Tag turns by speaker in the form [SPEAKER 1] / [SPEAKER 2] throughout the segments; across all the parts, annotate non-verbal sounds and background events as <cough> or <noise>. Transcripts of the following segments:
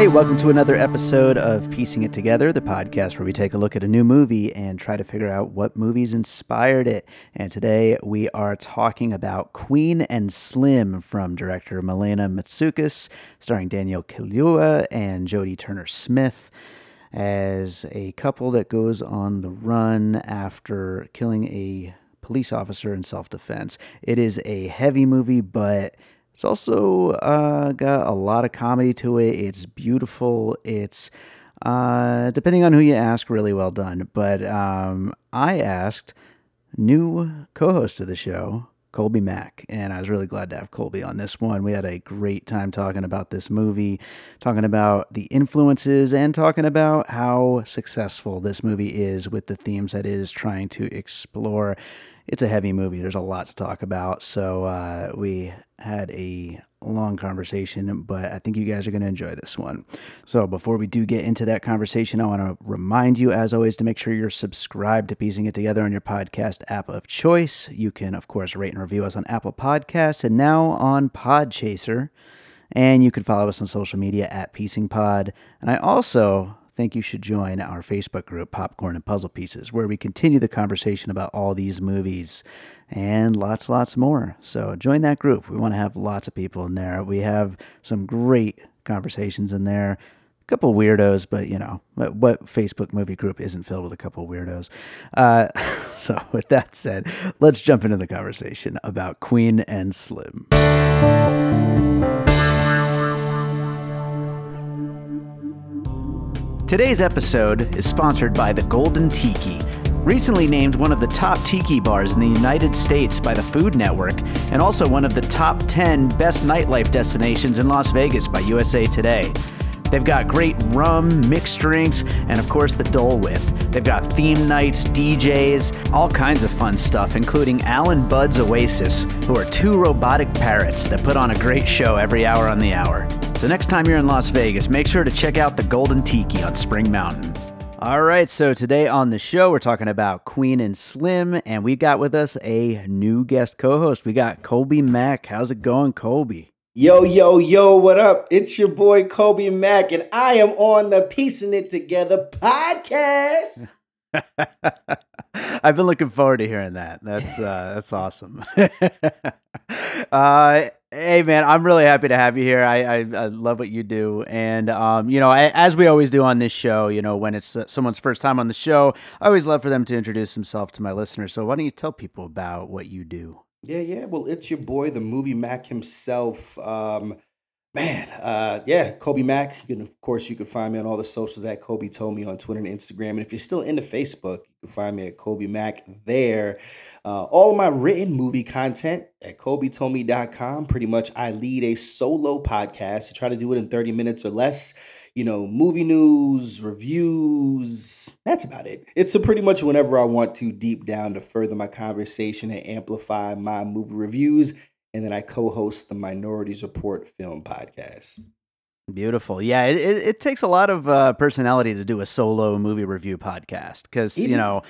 [SPEAKER 1] Right, welcome to another episode of Piecing It Together, the podcast where we take a look at a new movie and try to figure out what movies inspired it. And today we are talking about Queen and Slim from director Melina Matsoukas, starring Daniel Kaluuya and Jodie Turner Smith as a couple that goes on the run after killing a police officer in self defense. It is a heavy movie, but it's also uh, got a lot of comedy to it. It's beautiful. It's, uh, depending on who you ask, really well done. But um, I asked new co host of the show, Colby Mack, and I was really glad to have Colby on this one. We had a great time talking about this movie, talking about the influences, and talking about how successful this movie is with the themes that it is trying to explore. It's a heavy movie. There's a lot to talk about. So uh, we had a long conversation, but I think you guys are going to enjoy this one. So, before we do get into that conversation, I want to remind you, as always, to make sure you're subscribed to Piecing It Together on your podcast app of choice. You can, of course, rate and review us on Apple Podcasts and now on Podchaser. And you can follow us on social media at Piecing Pod. And I also think you should join our Facebook group, Popcorn and Puzzle Pieces, where we continue the conversation about all these movies and lots, lots more. So join that group. We want to have lots of people in there. We have some great conversations in there. A couple weirdos, but you know, what, what Facebook movie group isn't filled with a couple weirdos? Uh, <laughs> so, with that said, let's jump into the conversation about Queen and Slim. Today's episode is sponsored by the Golden Tiki. Recently named one of the top tiki bars in the United States by the Food Network, and also one of the top 10 best nightlife destinations in Las Vegas by USA Today. They've got great rum, mixed drinks, and of course the Dole Whip. They've got theme nights, DJs, all kinds of fun stuff, including Alan Bud's Oasis, who are two robotic parrots that put on a great show every hour on the hour. So next time you're in Las Vegas, make sure to check out the Golden Tiki on Spring Mountain. All right, so today on the show, we're talking about Queen and Slim, and we got with us a new guest co host. We got Colby Mack. How's it going, Colby?
[SPEAKER 2] Yo, yo, yo, what up? It's your boy Colby Mack, and I am on the Piecing It Together podcast. <laughs> <laughs>
[SPEAKER 1] I've been looking forward to hearing that. That's uh, that's awesome. <laughs> uh, hey man, I'm really happy to have you here. I, I, I love what you do, and um, you know, I, as we always do on this show, you know, when it's uh, someone's first time on the show, I always love for them to introduce themselves to my listeners. So why don't you tell people about what you do?
[SPEAKER 2] Yeah, yeah. Well, it's your boy, the movie Mac himself. Um, man, uh, yeah, Kobe Mac. You can, of course, you can find me on all the socials at Kobe Told Me on Twitter and Instagram. And if you're still into Facebook, you can find me at Kobe Mac there. Uh, all of my written movie content at KobeToldMe.com. Pretty much, I lead a solo podcast. I try to do it in 30 minutes or less you know, movie news, reviews. That's about it. It's a pretty much whenever I want to deep down to further my conversation and amplify my movie reviews. And then I co host the Minorities Report film podcast.
[SPEAKER 1] Beautiful. Yeah, it, it, it takes a lot of uh, personality to do a solo movie review podcast because, you know,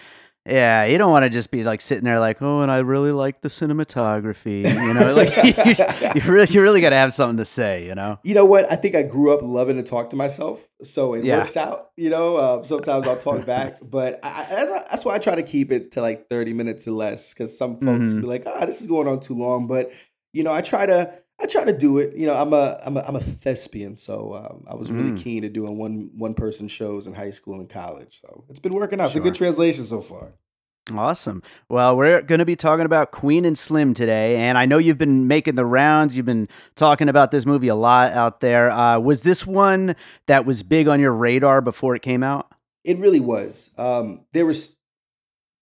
[SPEAKER 1] yeah, you don't want to just be like sitting there like, oh, and I really like the cinematography. You know, like <laughs> you, <laughs> you, really, you really got to have something to say. You know.
[SPEAKER 2] You know what? I think I grew up loving to talk to myself, so it yeah. works out. You know, uh, sometimes I'll talk back, <laughs> but I, I, that's why I try to keep it to like thirty minutes or less, because some folks mm-hmm. be like, ah, oh, this is going on too long. But you know, I try to I try to do it. You know, I'm a I'm a I'm a thespian, so um, I was really
[SPEAKER 1] Mm,
[SPEAKER 2] keen to doing one one person shows in high school and college. So it's been working out. It's a good translation so far.
[SPEAKER 1] Awesome. Well, we're going to be talking about Queen and Slim today, and I know you've been making the rounds. You've been talking about this movie a lot out there. Uh, was this one that was big on your radar before it came out?
[SPEAKER 2] It really was. Um, there was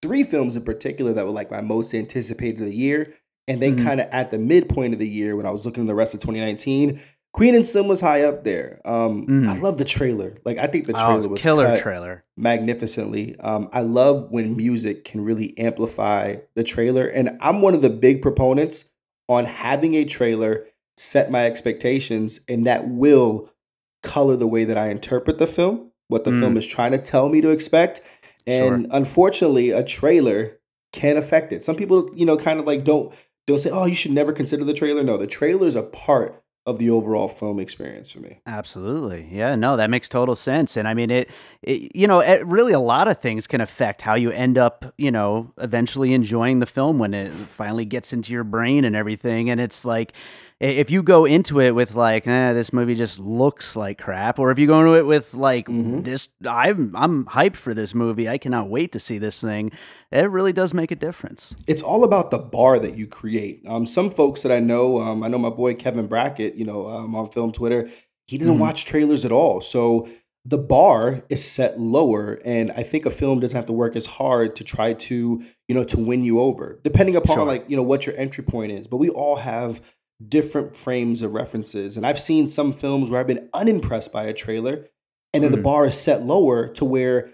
[SPEAKER 2] three films in particular that were like my most anticipated of the year, and then
[SPEAKER 1] hmm
[SPEAKER 2] kind of at the midpoint of the year when I was looking at the rest of 2019, Queen and Slim was high up there. Um, I
[SPEAKER 1] hmm
[SPEAKER 2] love the trailer. Like I think the
[SPEAKER 1] Oh,
[SPEAKER 2] trailer was
[SPEAKER 1] killer trailer.
[SPEAKER 2] magnificently. Um, I love when music can really amplify the trailer, and I'm one of the big proponents on having a trailer set my expectations, and that will color the way that I interpret the film, what the film
[SPEAKER 1] Mm,
[SPEAKER 2] is trying to tell me to expect.
[SPEAKER 1] sure.
[SPEAKER 2] And unfortunately, a trailer can affect it. Some people, you know, kind of like don't don't say, "Oh, you should never consider the trailer." No, the trailer is a part of the overall film experience for me.
[SPEAKER 1] Absolutely. Yeah, no, that makes total sense. And I mean, it, it, you know, it, really a lot of things can affect how you end up, you know, eventually enjoying the film when it finally gets into your brain and everything. And it's like, if you go into it with like, eh, this movie just looks like crap, or if you go into it with like
[SPEAKER 2] hmm
[SPEAKER 1] this, I'm I'm hyped for this movie. I cannot wait to see this thing. It really does make a difference.
[SPEAKER 2] it's all about the bar that you create. Um, some folks that I know, um, I know my boy Kevin Brackett, you know, um, on film Twitter, he doesn't
[SPEAKER 1] hmm
[SPEAKER 2] watch trailers at all. So the bar is set lower, and I think a film doesn't have to work as hard to try to, you know, to win you over, depending upon
[SPEAKER 1] Sure.
[SPEAKER 2] like you know what your entry point is. But we all have different frames of references, and I've seen some films where I've been unimpressed by a trailer, and then the
[SPEAKER 1] Mm,
[SPEAKER 2] bar is set lower to where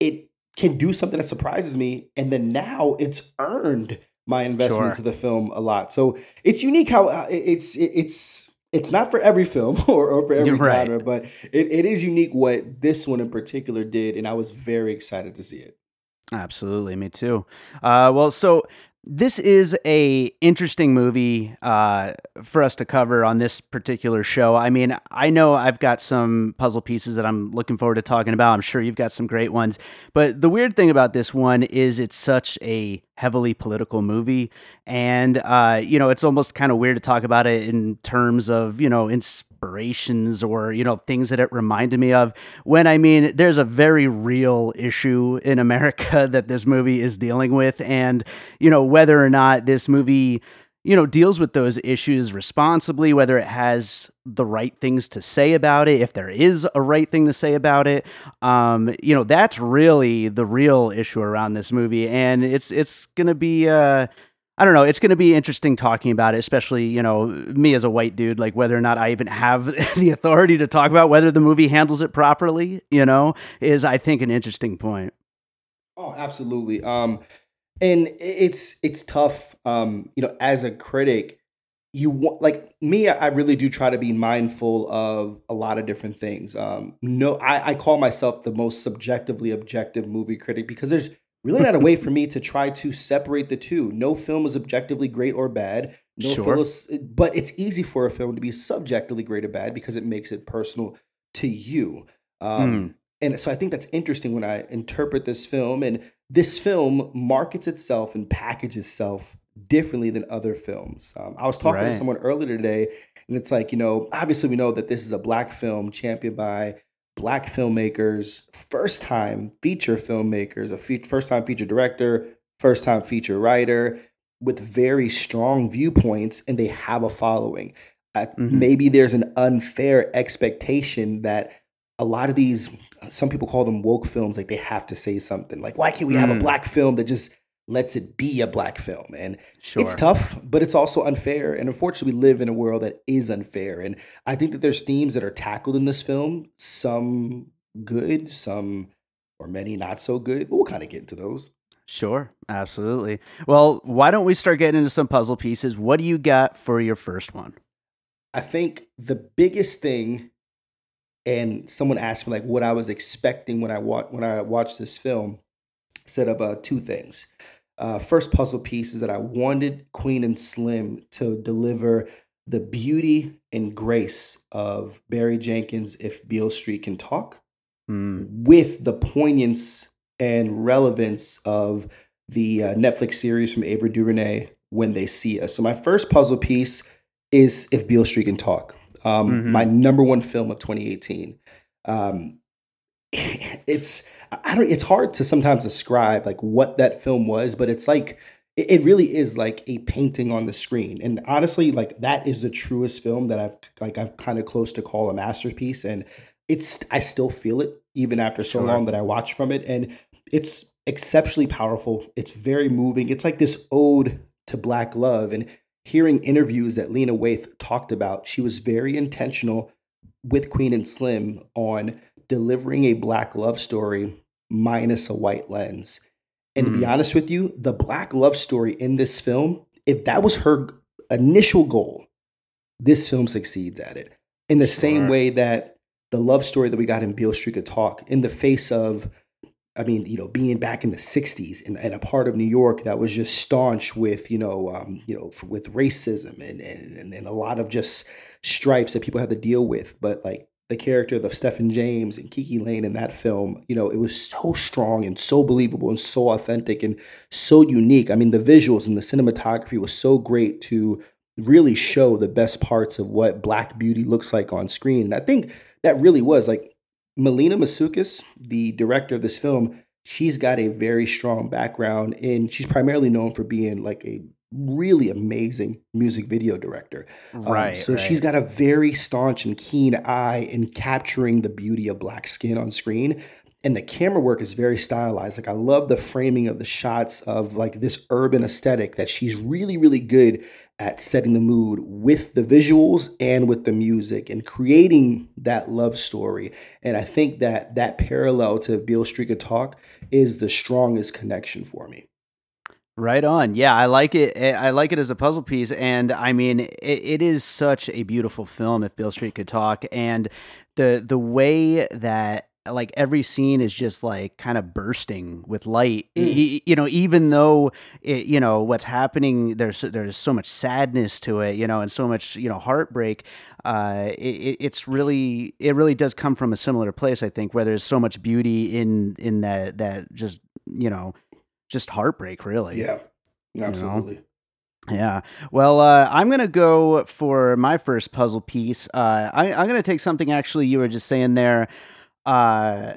[SPEAKER 2] it can do something that surprises me and then now it's earned my investment
[SPEAKER 1] sure.
[SPEAKER 2] the film a lot so it's unique how uh, it's it's it's not for every film <laughs> or, or for every
[SPEAKER 1] right.
[SPEAKER 2] genre but it, it is unique what this one in particular did and i was very excited to see it
[SPEAKER 1] Absolutely, me too. Uh, well, so this is a interesting movie uh, for us to cover on this particular show. I mean, I know I've got some puzzle pieces that I'm looking forward to talking about. I'm sure you've got some great ones. But the weird thing about this one is it's such a heavily political movie, and uh, you know, it's almost kind of weird to talk about it in terms of you know inspirations or you know things that it reminded me of. When I mean there's a very real issue in America <laughs> that this movie is dealing with. And you know whether or not this movie you know deals with those issues responsibly whether it has the right things to say about it if there is a right thing to say about it um you know that's really the real issue around this movie. And it's it's to be uh I don't know. It's going to be interesting talking about it, especially, you know, me as a white dude, like whether or not I even have <laughs> the authority to talk about whether the movie handles it properly, you know, is I think an interesting point.
[SPEAKER 2] oh absolutely um and it's it's tough um you know as a critic you want like me i really do try to be mindful of a lot of different things um no i i call myself the most subjectively objective movie critic because there's really not a way for me to try to separate the two. No film is objectively great or bad. No film
[SPEAKER 1] Sure.
[SPEAKER 2] is but it's easy for a film to be subjectively great or bad because it makes it personal to you.
[SPEAKER 1] Mm,
[SPEAKER 2] um and so i think that's interesting when i interpret this film and this film markets itself and packages itself differently than other films. Um, I was talking to someone earlier today, and it's like, you know, obviously we know that this is a black film championed by black filmmakers, first time feature filmmakers, a fe- first time feature director, first time feature writer with very strong viewpoints, and they have a following. Uh,
[SPEAKER 1] hmm
[SPEAKER 2] maybe there's an unfair expectation that a lot of these some people call them woke films like they have to say something like why can't we have a
[SPEAKER 1] Mm,
[SPEAKER 2] black film that just lets it be a black film and it's tough but it's also unfair and unfortunately we live in a world that is unfair and i think that there's themes that are tackled in this film some good some or many not so good but we'll kind of get into those
[SPEAKER 1] Sure. Absolutely. Well, why don't we start getting into some puzzle pieces? What do you got for your first one?
[SPEAKER 2] i think the biggest thing and someone asked me like what i was expecting when i wa- when i watched this film set up uh, two things uh, first puzzle piece is that I wanted Queen and Slim to deliver the beauty and grace of Barry Jenkins' If Beale Street Can Talk
[SPEAKER 1] Mm,
[SPEAKER 2] with the poignance and relevance of the uh, Netflix series from Ava DuVernay, When They See Us. So my first puzzle piece is If Beale Street Can Talk. Um,
[SPEAKER 1] Mhm.
[SPEAKER 2] My number one film of 2018. Um, <laughs> it's I don't. It's hard to sometimes describe like what that film was, but it's like it, really is like a painting on the screen. And honestly, like that is the truest film that I've like I've kind of close to call a masterpiece. And it's I still feel it even after so
[SPEAKER 1] Sure.
[SPEAKER 2] long that I watch from it, and it's exceptionally powerful. It's very moving. It's like this ode to black love and hearing interviews that Lena Waithe talked about, she was very intentional with Queen and Slim on delivering a black love story minus a white lens. And to be
[SPEAKER 1] Mm.
[SPEAKER 2] honest with you, the black love story in this film, if that was her initial goal, this film succeeds at it. In the same way that the love story that we got in Beale Street Could Talk, in the face of I mean, you know, being back in the '60s in, in a part of New York that was just staunch with, you know, um, you know, with racism and, and and a lot of just strifes that people had to deal with. But like the character of Stephan James and KiKi Layne in that film, you know, it was so strong and so believable and so authentic and so unique. I mean, the visuals and the cinematography was so great to really show the best parts of what Black Beauty looks like on screen. And I think that really was like Melina Matsoukas, the director of this film, she's got a very strong background and she's primarily known for being like a really amazing music video director. Um,
[SPEAKER 1] Right.
[SPEAKER 2] so
[SPEAKER 1] right.
[SPEAKER 2] she's got a very staunch and keen eye in capturing the beauty of black skin on screen. And the camera work is very stylized. Like I love the framing of the shots of like this urban aesthetic that she's really, really good at setting the mood with the visuals and with the music and creating that love story. And I think that that parallel to Beale Street Talk is the strongest connection for me.
[SPEAKER 1] Right on. Yeah, I like it. eh, I like it as a puzzle piece, and I mean, it, it is such a beautiful film. If Beale Street could talk, and the the way that like every scene is just like kind of bursting with light.
[SPEAKER 2] Mm.
[SPEAKER 1] E- you know, even though it, you know what's happening, there's there's so much sadness to it. You know, and so much you know heartbreak. Uh, it- it's really it really does come from a similar place. I think where there's so much beauty in in that that just you know just heartbreak really
[SPEAKER 2] Yeah, absolutely.
[SPEAKER 1] yeah. Well, uh, I'm going to go for my first puzzle piece. Uh, I, I'm going to take something actually you were just saying there. Uh,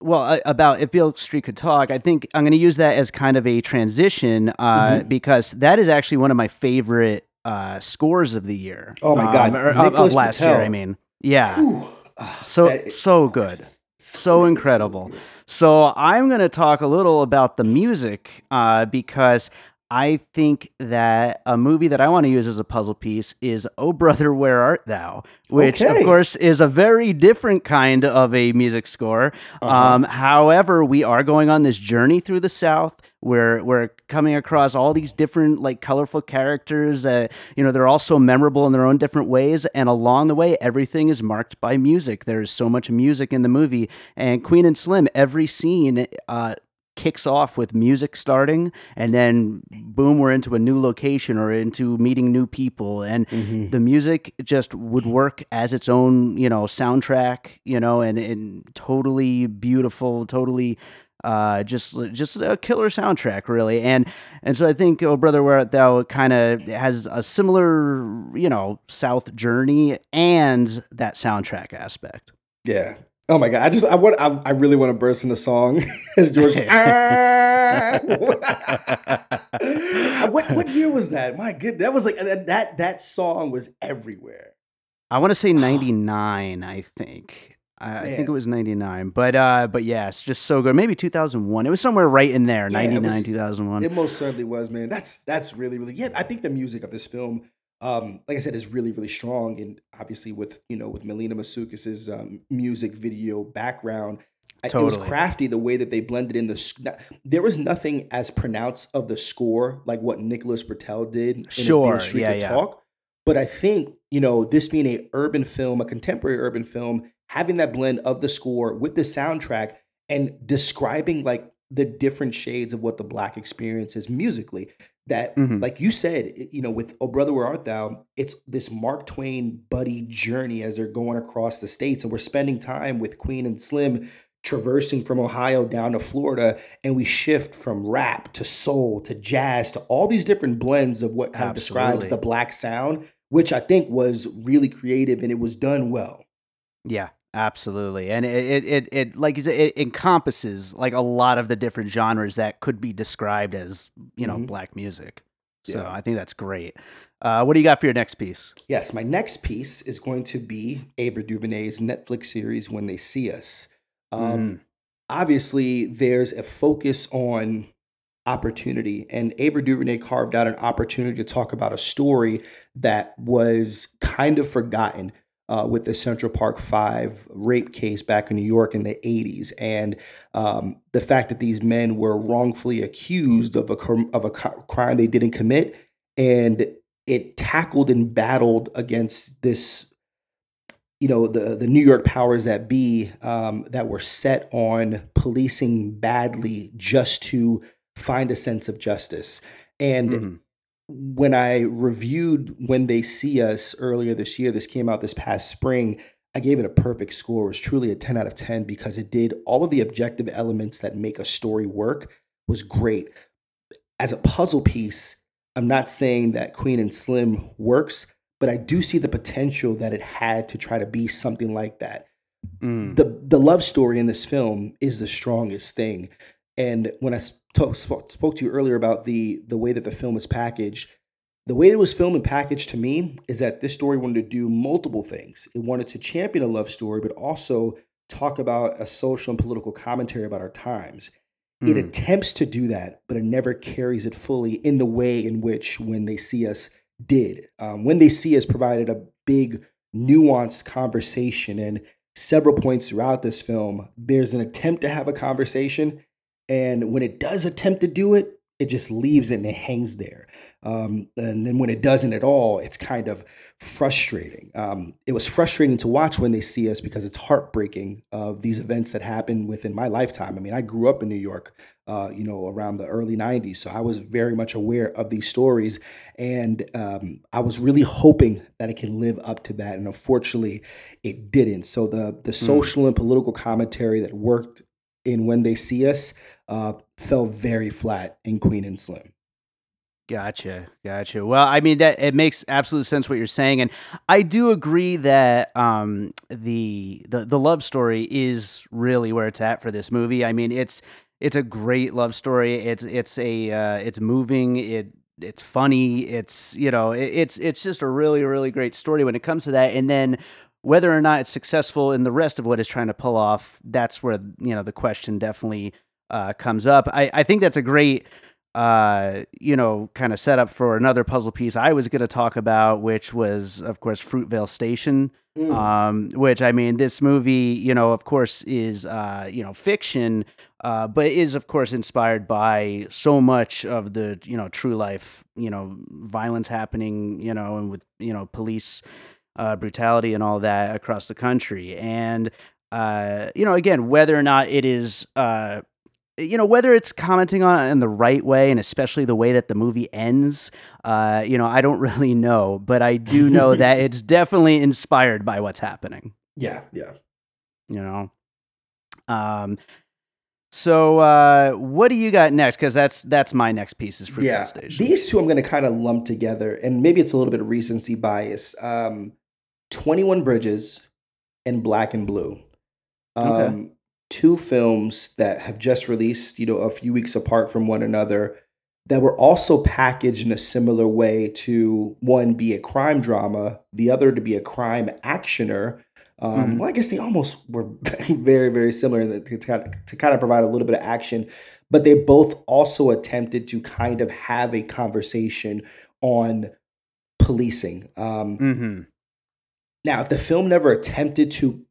[SPEAKER 1] well, about if Beale Street could talk, I think I'm going to use that as kind of a transition uh,
[SPEAKER 2] Mhm.
[SPEAKER 1] because that is actually one of my favorite uh, scores of the year.
[SPEAKER 2] Oh my God,
[SPEAKER 1] or- of- last year. I mean, yeah.
[SPEAKER 2] Whew. Ah,
[SPEAKER 1] So-
[SPEAKER 2] that
[SPEAKER 1] so good.
[SPEAKER 2] gorgeous.
[SPEAKER 1] So incredible. So I'm going to talk a little about the music uh, because I think that a movie that I want to use as a puzzle piece is "Oh Brother, Where Art Thou," which
[SPEAKER 2] Okay.
[SPEAKER 1] of course is a very different kind of a music score.
[SPEAKER 2] Uh-huh.
[SPEAKER 1] Um, however, we are going on this journey through the South. Where we're coming across all these different, like, colorful characters. That you know, they're all so memorable in their own different ways. And along the way, everything is marked by music. There's so much music in the movie. And Queen and Slim, every scene uh, kicks off with music starting, and then boom, we're into a new location or into meeting new people. And
[SPEAKER 2] Mhm.
[SPEAKER 1] the music just would work as its own, you know, soundtrack, you know, and, and totally beautiful, totally uh just just a killer soundtrack really and and so i think oh brother where art thou kind of has a similar you know south journey and that soundtrack aspect
[SPEAKER 2] Yeah. Oh my god! I just I want I, I really want to burst into song <laughs> as George. <laughs> Ah! <laughs> what what year was that? My good, that was like that that, that song was everywhere.
[SPEAKER 1] i want to say <sighs> 99 i think I, I think it was 99 but uh but yeah it's just so good maybe 2001 it was somewhere right in there
[SPEAKER 2] Yeah, ninety
[SPEAKER 1] nine,
[SPEAKER 2] two
[SPEAKER 1] thousand one.
[SPEAKER 2] It most certainly was, man. That's that's really really yeah. I think the music of this film, um, like I said, is really really strong, and obviously with you know with Melina Matsoukas's um, music video background. I- It was crafty the way that they blended in the. There was nothing as pronounced of the score like what Nicholas Britell did.
[SPEAKER 1] Sure, yeah, yeah.
[SPEAKER 2] Talk. But I think you know this being a urban film, a contemporary urban film, having that blend of the score with the soundtrack and describing like the different shades of what the black experience is musically. That,
[SPEAKER 1] Mhm.
[SPEAKER 2] like you said, you know, with "Oh Brother Where Art Thou," it's this Mark Twain buddy journey as they're going across the states, and we're spending time with Queen and Slim traversing from Ohio down to Florida, and we shift from rap to soul to jazz to all these different blends of what kind of describes the black sound which I think was really creative and it was done well.
[SPEAKER 1] Yeah, absolutely. And it, it, it, like you said, it encompasses like a lot of the different genres that could be described as, you know,
[SPEAKER 2] Mhm.
[SPEAKER 1] black music. So
[SPEAKER 2] Yeah.
[SPEAKER 1] I think that's great. Uh, what do you got for your next piece?
[SPEAKER 2] Yes, my next piece is going to be Ava DuVernay's Netflix series When They See Us. Um,
[SPEAKER 1] Mhm.
[SPEAKER 2] Obviously, there's a focus on opportunity, and Ava DuVernay carved out an opportunity to talk about a story that was kind of forgotten uh, with the Central Park Five rape case back in New York in the 80s, and um, the fact that these men were wrongfully accused of a of a crime they didn't commit, and it tackled and battled against this you know the the New York powers that be um, that were set on policing badly just to find a sense of justice. And
[SPEAKER 1] Mhm.
[SPEAKER 2] When I reviewed When They See Us earlier this year, this came out this past spring. I gave it a perfect score. It was truly a 10 out of 10 because it did all of the objective elements that make a story work was great. As a puzzle piece, I'm not saying that Queen and Slim works, but I do see the potential that it had to try to be something like that.
[SPEAKER 1] Mm.
[SPEAKER 2] The the love story in this film is the strongest thing. And when I spoke, spoke to you earlier about the the way that the film is packaged, the way it was filmed and packaged to me is that this story wanted to do multiple things. It wanted to champion a love story, but also talk about a social and political commentary about our times. It
[SPEAKER 1] Mm.
[SPEAKER 2] attempts to do that, but it never carries it fully in the way in which When They See Us did. Um, when They See Us provided a big, nuanced conversation, and several points throughout this film, there's an attempt to have a conversation, and when it does attempt to do it, it just leaves it and it hangs there. Um, and then when it doesn't at all, it's kind of frustrating. Um, it was frustrating to watch when they see us because it's heartbreaking of these events that happened within my lifetime. I mean, I grew up in New York, uh, you know, around the early '90s, so I was very much aware of these stories, and um, I was really hoping that it can live up to that. And unfortunately, it didn't. So the the social and political commentary that worked in when they see us uh, fell very flat in Queen and Slim.
[SPEAKER 1] Gotcha, gotcha. Well, I mean that it makes absolute sense what you're saying, and I do agree that um, the the the love story is really where it's at for this movie. I mean, it's it's a great love story. It's it's a uh, it's moving. It it's funny. It's you know it, it's it's just a really really great story when it comes to that. And then whether or not it's successful in the rest of what it's trying to pull off, that's where you know the question definitely uh, comes up. I I think that's a great uh, you know, kind of set up for another puzzle piece I was going to talk about, which was, of course, Fruitvale Station.
[SPEAKER 2] Mm.
[SPEAKER 1] Um, which I mean, this movie, you know, of course, is uh, you know fiction, uh, but is of course inspired by so much of the you know true life, you know, violence happening, you know, and with you know police uh, brutality and all that across the country, and uh, you know, again, whether or not it is uh, you know whether it's commenting on it in the right way and especially the way that the movie ends uh you know i don't <laughs> really know but i do know <laughs> that it's definitely inspired by what's happening
[SPEAKER 2] Yeah, yeah.
[SPEAKER 1] you know um so uh what do you got next because that's that's my next piece is Fruitvale
[SPEAKER 2] yeah, these two I'm going to kind of lump together, and maybe it's a little bit of recency bias. Um, Twenty One Bridges and Black and Blue, um,
[SPEAKER 1] Okay.
[SPEAKER 2] Two films that have just released, you know, a few weeks apart from one another, that were also packaged in a similar way to one be a crime drama, the other to be a crime actioner. Um,
[SPEAKER 1] Mhm.
[SPEAKER 2] Well, I guess they almost were <laughs> very, very similar to kind of, to kind of provide a little bit of action but they both also attempted to kind of have a conversation on policing. Um,
[SPEAKER 1] mm-hmm
[SPEAKER 2] now, if the film never attempted to,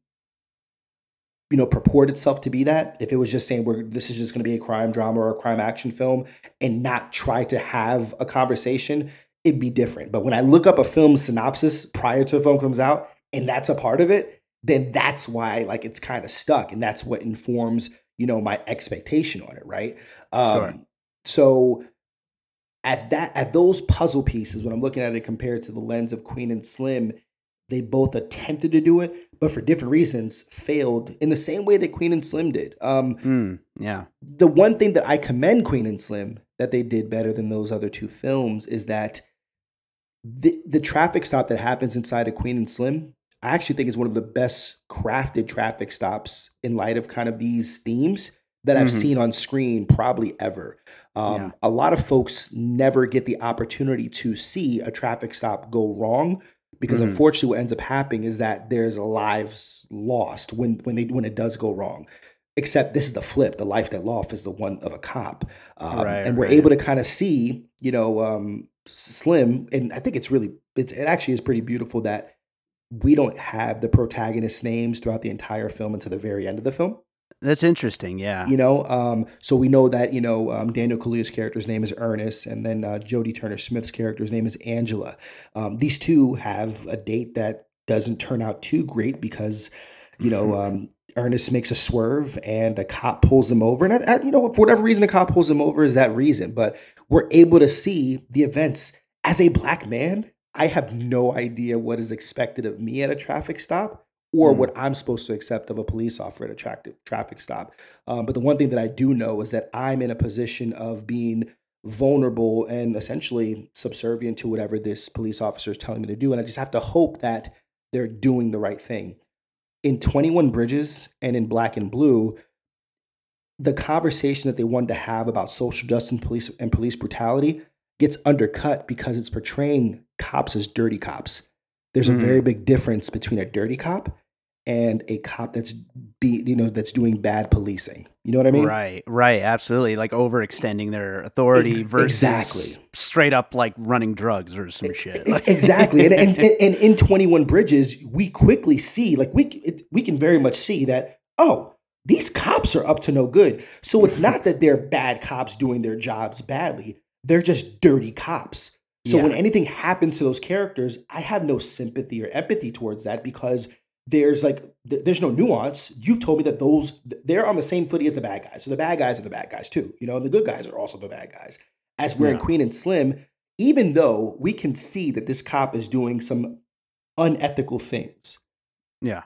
[SPEAKER 2] you know, purport itself to be that, if it was just saying we're this is just going to be a crime drama or a crime action film and not try to have a conversation, it'd be different. But when I look up a film synopsis prior to a film comes out and that's a part of it, then that's why like it's kind of stuck and that's what informs you know my expectation on it right um
[SPEAKER 1] Sure.
[SPEAKER 2] so at that at those puzzle pieces when i'm looking at it compared to the lens of queen and slim they both attempted to do it but for different reasons failed in the same way that queen and slim did um
[SPEAKER 1] mm, yeah
[SPEAKER 2] the one thing that I commend Queen and Slim that they did better than those other two films is that the the traffic stop that happens inside of Queen and Slim, I actually think is one of the best crafted traffic stops in light of kind of these themes that I've
[SPEAKER 1] Mhm.
[SPEAKER 2] seen on screen probably ever. Um,
[SPEAKER 1] Yeah.
[SPEAKER 2] A lot of folks never get the opportunity to see a traffic stop go wrong because
[SPEAKER 1] Mhm.
[SPEAKER 2] unfortunately what ends up happening is that there's lives lost when when they when it does go wrong. Except this is the flip. The life that lost is the one of a cop, um,
[SPEAKER 1] Right,
[SPEAKER 2] and we're
[SPEAKER 1] right.
[SPEAKER 2] able to kind of see, you know, um, Slim, and I think it's really, it's, it actually is pretty beautiful that we don't have the protagonist's names throughout the entire film until the very end of the film.
[SPEAKER 1] That's interesting. Yeah.
[SPEAKER 2] You know, um, so we know that you know um, Daniel Kaluuya's character's name is Ernest, and then uh, Jodie Turner Smith's character's name is Angela. Um, these two have a date that doesn't turn out too great because you know
[SPEAKER 1] Mhm.
[SPEAKER 2] um, Ernest makes a swerve and a cop pulls him over, and I, I- you know for whatever reason the cop pulls him over is that reason, but we're able to see the events as a black man. I have no idea what is expected of me at a traffic stop or
[SPEAKER 1] Mm.
[SPEAKER 2] what I'm supposed to accept of a police officer at a traffic traffic stop. Um, but the one thing that I do know is that I'm in a position of being vulnerable and essentially subservient to whatever this police officer is telling me to do. And I just have to hope that they're doing the right thing. In 21 Bridges and in Black and Blue, the conversation that they wanted to have about social justice and police and police brutality gets undercut because it's portraying cops as dirty cops. There's a
[SPEAKER 1] Mhm.
[SPEAKER 2] very big difference between a dirty cop and a cop that's be you know that's doing bad policing. You know what I mean?
[SPEAKER 1] right, right, absolutely. Like overextending their authority
[SPEAKER 2] Ex-
[SPEAKER 1] versus
[SPEAKER 2] exactly.
[SPEAKER 1] straight up like running drugs or some shit.
[SPEAKER 2] E-
[SPEAKER 1] Like-
[SPEAKER 2] exactly and, and, <laughs> and, and in 21 bridges we quickly see like we it, we can very much see that oh these cops are up to no good so it's not that they're bad cops doing their jobs badly they're just dirty cops so when anything happens to those characters i have no sympathy or empathy towards that because there's like th- there's no nuance. You've told me that those they're on the same footy as the bad guys. So the bad guys are the bad guys too you know and the good guys are also the bad guys. As we're in queen and slim even though we can see that this cop is doing some unethical things
[SPEAKER 1] yeah.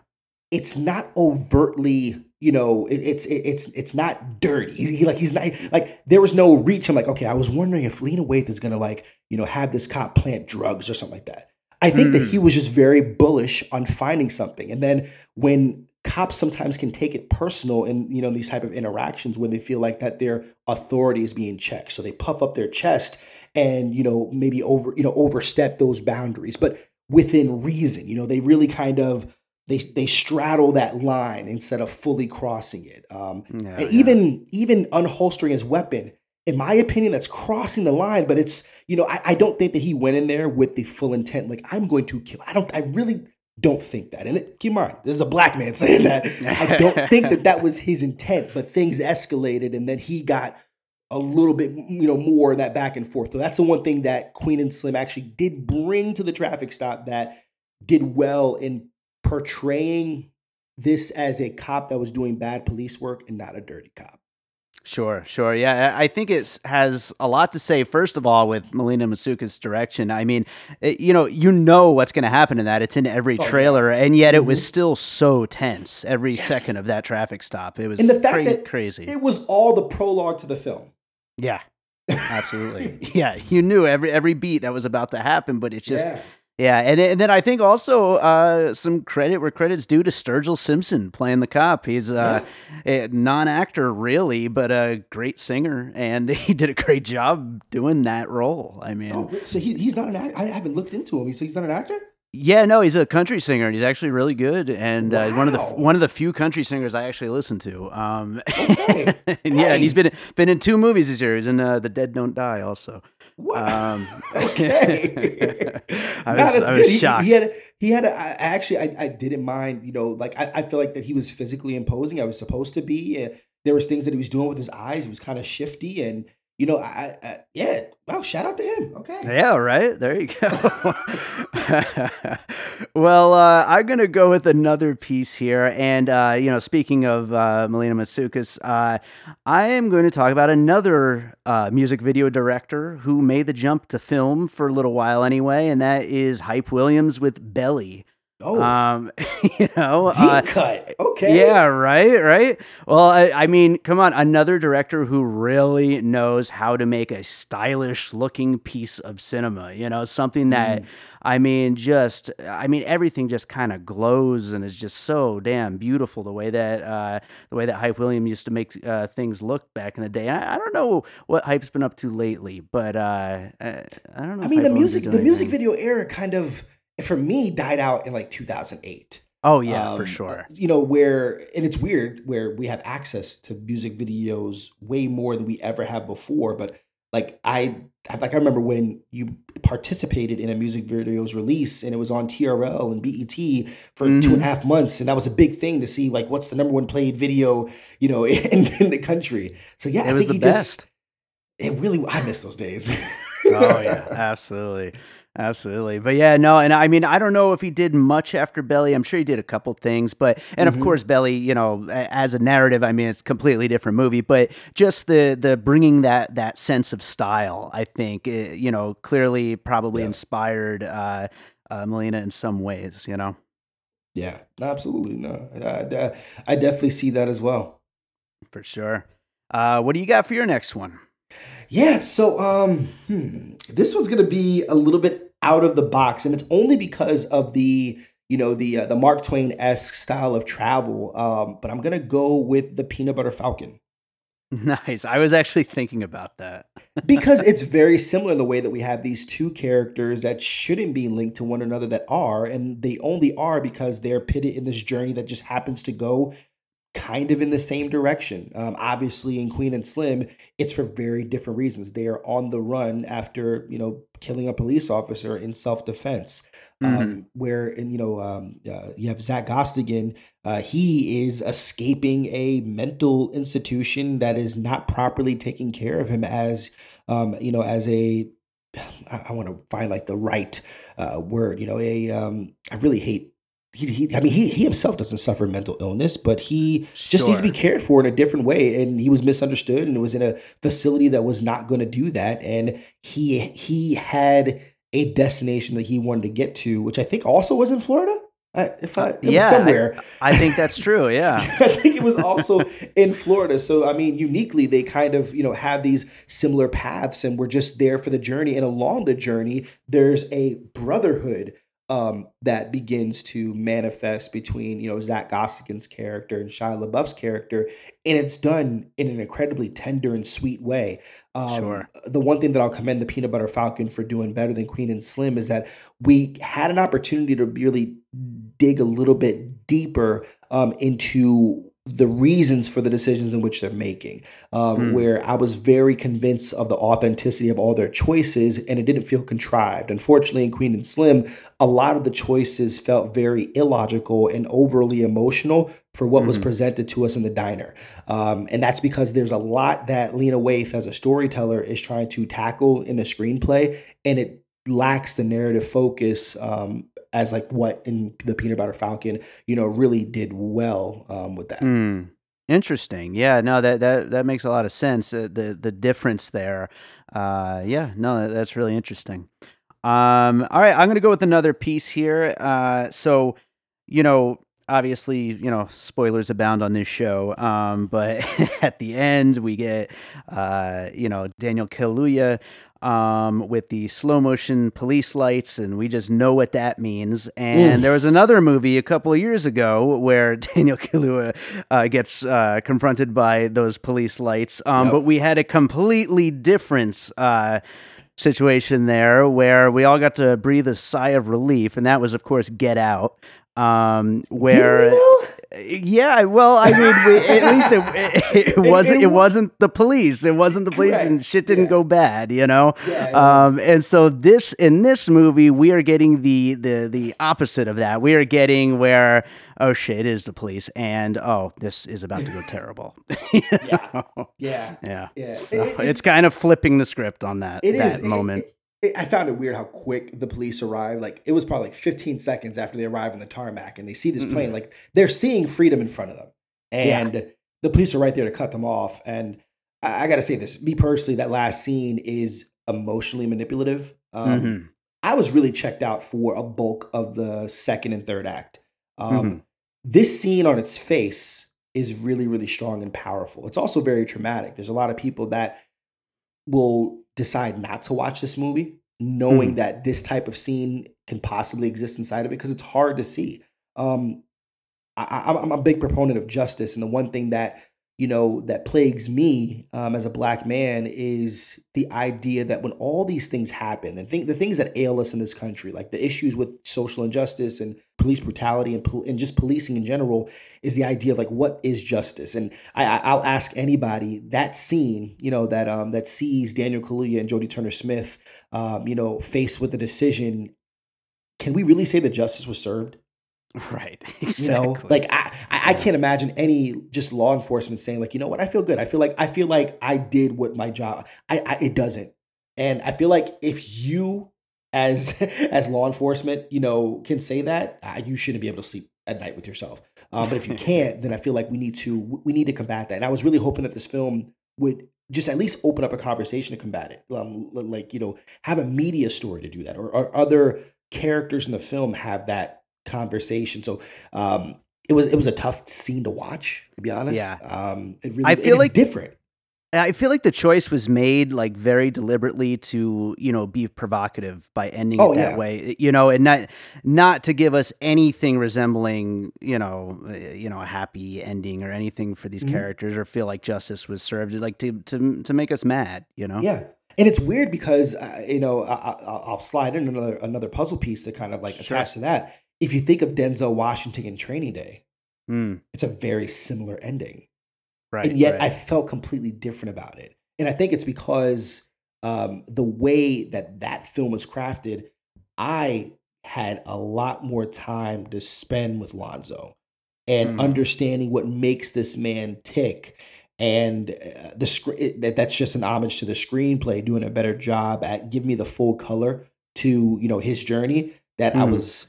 [SPEAKER 2] it's not overtly you know it, it's it, it's it's not dirty. He, he- like he's not like there was no reach. I'm like okay i was wondering if lena waithe is gonna like you know have this cop plant drugs or something like that i think that he was just very bullish on finding something. And then when cops sometimes can take it personal in you know these type of interactions when they feel like that their authority is being checked. So they puff up their chest and you know maybe over you know overstep those boundaries. But within reason you know they really kind of they they straddle that line instead of fully crossing it. Um and even even unholstering his weapon in my opinion that's crossing the line but it's you know I, I don't think that he went in there with the full intent like i'm going to kill i don't i really don't think that and it, keep in mind this is a black man <laughs> saying that. I don't think that that was his intent but things escalated and then he got a little bit you know more of that back and forth so that's the one thing that queen and slim actually did bring to the traffic stop that did well in portraying this as a cop that was doing bad police work and not a dirty cop
[SPEAKER 1] Sure, sure. Yeah, I think it has a lot to say. First of all, with Melina Matsoukas' direction, I mean, it, you know, you know what's going to happen in that. It's in every
[SPEAKER 2] Oh, yeah.
[SPEAKER 1] trailer, and yet it was
[SPEAKER 2] Mhm.
[SPEAKER 1] still so tense every
[SPEAKER 2] Yes.
[SPEAKER 1] second of that traffic stop. It was
[SPEAKER 2] And the fact
[SPEAKER 1] cra-
[SPEAKER 2] that
[SPEAKER 1] crazy.
[SPEAKER 2] it was all the prologue to the film
[SPEAKER 1] yeah, absolutely. <laughs> yeah, you knew every every beat that was about to happen, but it's just
[SPEAKER 2] yeah.
[SPEAKER 1] Yeah, and, and then I think also uh, some credit where credit's due to Sturgill Simpson playing the cop. He's uh, a non-actor really, but a great singer, and <laughs> he did a great job doing that role. I mean,
[SPEAKER 2] Oh, so he, he's not an actor. I haven't looked into him. So he's not an actor.
[SPEAKER 1] yeah, no, he's a country singer, and he's actually really good, and uh, one of the one of the few country singers I actually listen to. Um, <laughs>
[SPEAKER 2] Okay.
[SPEAKER 1] and yeah, and he's been been in two movies this year. He's in uh, The Dead Don't Die also.
[SPEAKER 2] What?
[SPEAKER 1] Um, <laughs>
[SPEAKER 2] okay. <laughs>
[SPEAKER 1] I was,
[SPEAKER 2] that's
[SPEAKER 1] I was
[SPEAKER 2] good. He-
[SPEAKER 1] shocked.
[SPEAKER 2] He, had he had a, I, actually I, I didn't mind. You know, like I, I feel like that he was physically imposing. I was supposed to be. There was things that he was doing with his eyes. He was kind of shifty, and you know, I, I yeah. Wow, shout out to him. Okay.
[SPEAKER 1] Yeah, right. There you go. <laughs> well, uh, I'm gonna go with another piece here, and uh, you know, speaking of uh, Melina Matsoukas, uh, I am going to talk about another uh, music video director who made the jump to film for a little while anyway, and that is Hype Williams with Belly.
[SPEAKER 2] Oh,
[SPEAKER 1] Um, <laughs> you know,
[SPEAKER 2] deep
[SPEAKER 1] uh,
[SPEAKER 2] cut. Okay.
[SPEAKER 1] Yeah, right, right. Well, I, I mean, come on, another director who really knows how to make a stylish looking piece of cinema, you know, something that,
[SPEAKER 2] Mm.
[SPEAKER 1] I mean, just, I mean, everything just kind of glows and is just so damn beautiful the way that, uh, the way that Hype William used to make uh, things look back in the day. And I, I don't know what Hype's been up to lately, but uh, I, I don't know.
[SPEAKER 2] I mean,
[SPEAKER 1] Hype
[SPEAKER 2] the music, the music video era kind of, for me, died out in like 2008.
[SPEAKER 1] Oh, yeah, for
[SPEAKER 2] Um,
[SPEAKER 1] sure.
[SPEAKER 2] You know, where, and it's weird where we have access to music videos way more than we ever have before. But like, I, like, I remember when you participated in a music video's release and it was on TRL and BET for two
[SPEAKER 1] Mm-hmm.
[SPEAKER 2] and a half months. And that was a big thing to see, like, what's the number one played video, you know, <laughs> in, in the country. So, yeah,
[SPEAKER 1] It
[SPEAKER 2] I
[SPEAKER 1] was
[SPEAKER 2] think
[SPEAKER 1] the best.
[SPEAKER 2] just, it really, I miss those days. <laughs>
[SPEAKER 1] oh yeah, absolutely. Absolutely. But yeah, no, and I mean, I don't know if he did much after Belly. I'm sure he did a couple things, but and of
[SPEAKER 2] Mhm.
[SPEAKER 1] course Belly, you know, as a narrative, I mean, it's a completely different movie, but just the the bringing that that sense of style, I think, eh, you know, clearly probably
[SPEAKER 2] Yeah.
[SPEAKER 1] inspired uh, uh Melina in some ways, you know.
[SPEAKER 2] Yeah, absolutely. No, I, I, I definitely see that as well.
[SPEAKER 1] For sure. Uh what do you got for your next one?
[SPEAKER 2] Yeah, so um, hmm, this one's gonna be a little bit out of the box, and it's only because of the you know the uh, the Mark Twain esque style of travel. Um, but I'm gonna go with the Peanut Butter Falcon <laughs>
[SPEAKER 1] Nice. I was actually thinking about that.
[SPEAKER 2] because <laughs> it's very similar in the way that we have these two characters that shouldn't be linked to one another that are, and they only are because they're pitted in this journey that just happens to go kind of in the same direction. Um, obviously, in Queen and Slim, it's for very different reasons. They are on the run after you know killing a police officer in self defense. Um, where in you know um, uh, you have Zack Gottsagen, uh, he is escaping a mental institution that is not properly taking care of him as um, you know as a <sighs> I, I want to find like the right uh, word. You know, a um, I really hate. He, he, I mean, he, he himself doesn't suffer mental illness, but he just needs to be cared for in a different way. And he was misunderstood, and was in a facility that was not going to do that. And he he had a destination that he wanted to get to, which I think also was in Florida. I, if I uh, was
[SPEAKER 1] yeah, I-
[SPEAKER 2] somewhere.
[SPEAKER 1] I think that's true, <laughs> yeah.
[SPEAKER 2] I think it was also in Florida. So I mean, uniquely, they kind of you know have these similar paths, and we're just there for the journey. And along the journey, there's a brotherhood um, that begins to manifest between you know Zack Gottsagen's character and Shia LaBeouf's character, and it's done in an incredibly tender and sweet way. Um,
[SPEAKER 1] Sure.
[SPEAKER 2] The one thing that I'll commend the Peanut Butter Falcon for doing better than Queen and Slim is that we had an opportunity to really dig a little bit deeper um, into the reasons for the decisions in which they're making. Um,
[SPEAKER 1] Hmm.
[SPEAKER 2] Where I was very convinced of the authenticity of all their choices, and it didn't feel contrived. Unfortunately, in Queen and Slim, a lot of the choices felt very illogical and overly emotional for what was
[SPEAKER 1] Mhm.
[SPEAKER 2] presented to us in the diner. Um, and that's because there's a lot that Lena Waithe, as a storyteller, is trying to tackle in the screenplay, and it lacks the narrative focus um, as like what in the Peanut Butter Falcon, you know, really did well um, with that.
[SPEAKER 1] Hmm. Interesting. Yeah. No, that that that makes a lot of sense. Uh, the the difference there. Uh, yeah. No, that, that's really interesting. Um. All right. I'm gonna go with another piece here. Uh. So, you know, obviously, you know, spoilers abound on this show. Um. But <laughs> at the end, we get, uh, you know, Daniel Kaluuya, um, with the slow motion police lights, and we just know what that means. And
[SPEAKER 2] Oof.
[SPEAKER 1] there was another movie a couple of years ago where <laughs> Daniel Kaluuya uh, gets uh, confronted by those police lights, um,
[SPEAKER 2] Yep.
[SPEAKER 1] but we had a completely different uh, situation there where we all got to breathe a sigh of relief, and that was, of course, Get Out. Um, where yeah, well, I mean, we, at least it, it, it <laughs> wasn't
[SPEAKER 2] it
[SPEAKER 1] it
[SPEAKER 2] wa-
[SPEAKER 1] wasn't the police. It wasn't the police, and shit didn't
[SPEAKER 2] Yeah.
[SPEAKER 1] go bad, you know.
[SPEAKER 2] Yeah.
[SPEAKER 1] Um, and so this in this movie, we are getting the the the opposite of that. We are getting where oh shit, it is the police, and oh, this is about to go <laughs> terrible. <laughs>
[SPEAKER 2] Yeah. yeah.
[SPEAKER 1] yeah.
[SPEAKER 2] Yeah.
[SPEAKER 1] So
[SPEAKER 2] It-
[SPEAKER 1] it's, kind of flipping the script on that
[SPEAKER 2] It
[SPEAKER 1] that
[SPEAKER 2] is It-
[SPEAKER 1] moment.
[SPEAKER 2] I found it weird how quick the police arrived. Like it was probably like 15 seconds after they arrive on the tarmac and they see this plane. Like they're seeing freedom in front of them,
[SPEAKER 1] Yeah.
[SPEAKER 2] and the police are right there to cut them off. And I, I got to say this: me personally, that last scene is emotionally manipulative. Um,
[SPEAKER 1] Mhm.
[SPEAKER 2] I was really checked out for a bulk of the second and third act. Um,
[SPEAKER 1] Mhm.
[SPEAKER 2] This scene on its face is really, really strong and powerful. It's also very traumatic. There's a lot of people that will decide not to watch this movie, knowing
[SPEAKER 1] Mhm.
[SPEAKER 2] that this type of scene can possibly exist inside of it because it's hard to see. Um, I, I, I'm a big proponent of justice, and the one thing that you know that plagues me um, as a black man is the idea that when all these things happen, and think the things that ail us in this country, like the issues with social injustice and police brutality and, pol- and just policing in general, is the idea of like what is justice? And I, I- I'll ask anybody that scene, you know, that um that sees Daniel Kaluuya and Jodie Turner Smith, um, you know, faced with a decision. Can we really say that justice was served? <laughs>
[SPEAKER 1] Right.
[SPEAKER 2] You know, like I, I, I can't imagine any just law enforcement saying like, you know what, I feel good. I feel like I feel like I did what my job. I, I it doesn't, and I feel like if you as <laughs> as law enforcement, you know, can say that, uh, you shouldn't be able to sleep at night with yourself. Uh, but if you <laughs> can't, then I feel like we need to we need to combat that. And I was really hoping that this film would just at least open up a conversation to combat it. Um, like you know, have a media story to do that, or, or other characters in the film have that conversation. So um, it was it was a tough scene to watch, to be honest.
[SPEAKER 1] Yeah.
[SPEAKER 2] um, it really
[SPEAKER 1] I feel like-
[SPEAKER 2] different.
[SPEAKER 1] I feel like the choice was made like very deliberately to, you know, be provocative by ending
[SPEAKER 2] Oh,
[SPEAKER 1] it that
[SPEAKER 2] yeah.
[SPEAKER 1] way, you know, and not not to give us anything resembling, you know, uh, you know, a happy ending or anything for these
[SPEAKER 2] Mhm.
[SPEAKER 1] characters or feel like justice was served, like to to to make us mad, you know.
[SPEAKER 2] Yeah, and it's weird because uh, you know I, I, I'll I'll slide in another another puzzle piece to kind of like
[SPEAKER 1] Sure.
[SPEAKER 2] attach to that. If you think of Denzel Washington in Training Day,
[SPEAKER 1] Mm,
[SPEAKER 2] it's a very similar ending.
[SPEAKER 1] Right.
[SPEAKER 2] and yet
[SPEAKER 1] right.
[SPEAKER 2] I felt completely different about it. And I think it's because um, the way that that film was crafted, I had a lot more time to spend with Lonzo and
[SPEAKER 1] Mm.
[SPEAKER 2] understanding what makes this man tick. And uh, the sc- that that's just an homage to the screenplay doing a better job at giving me the full color to you know his journey that I
[SPEAKER 1] Mm.
[SPEAKER 2] was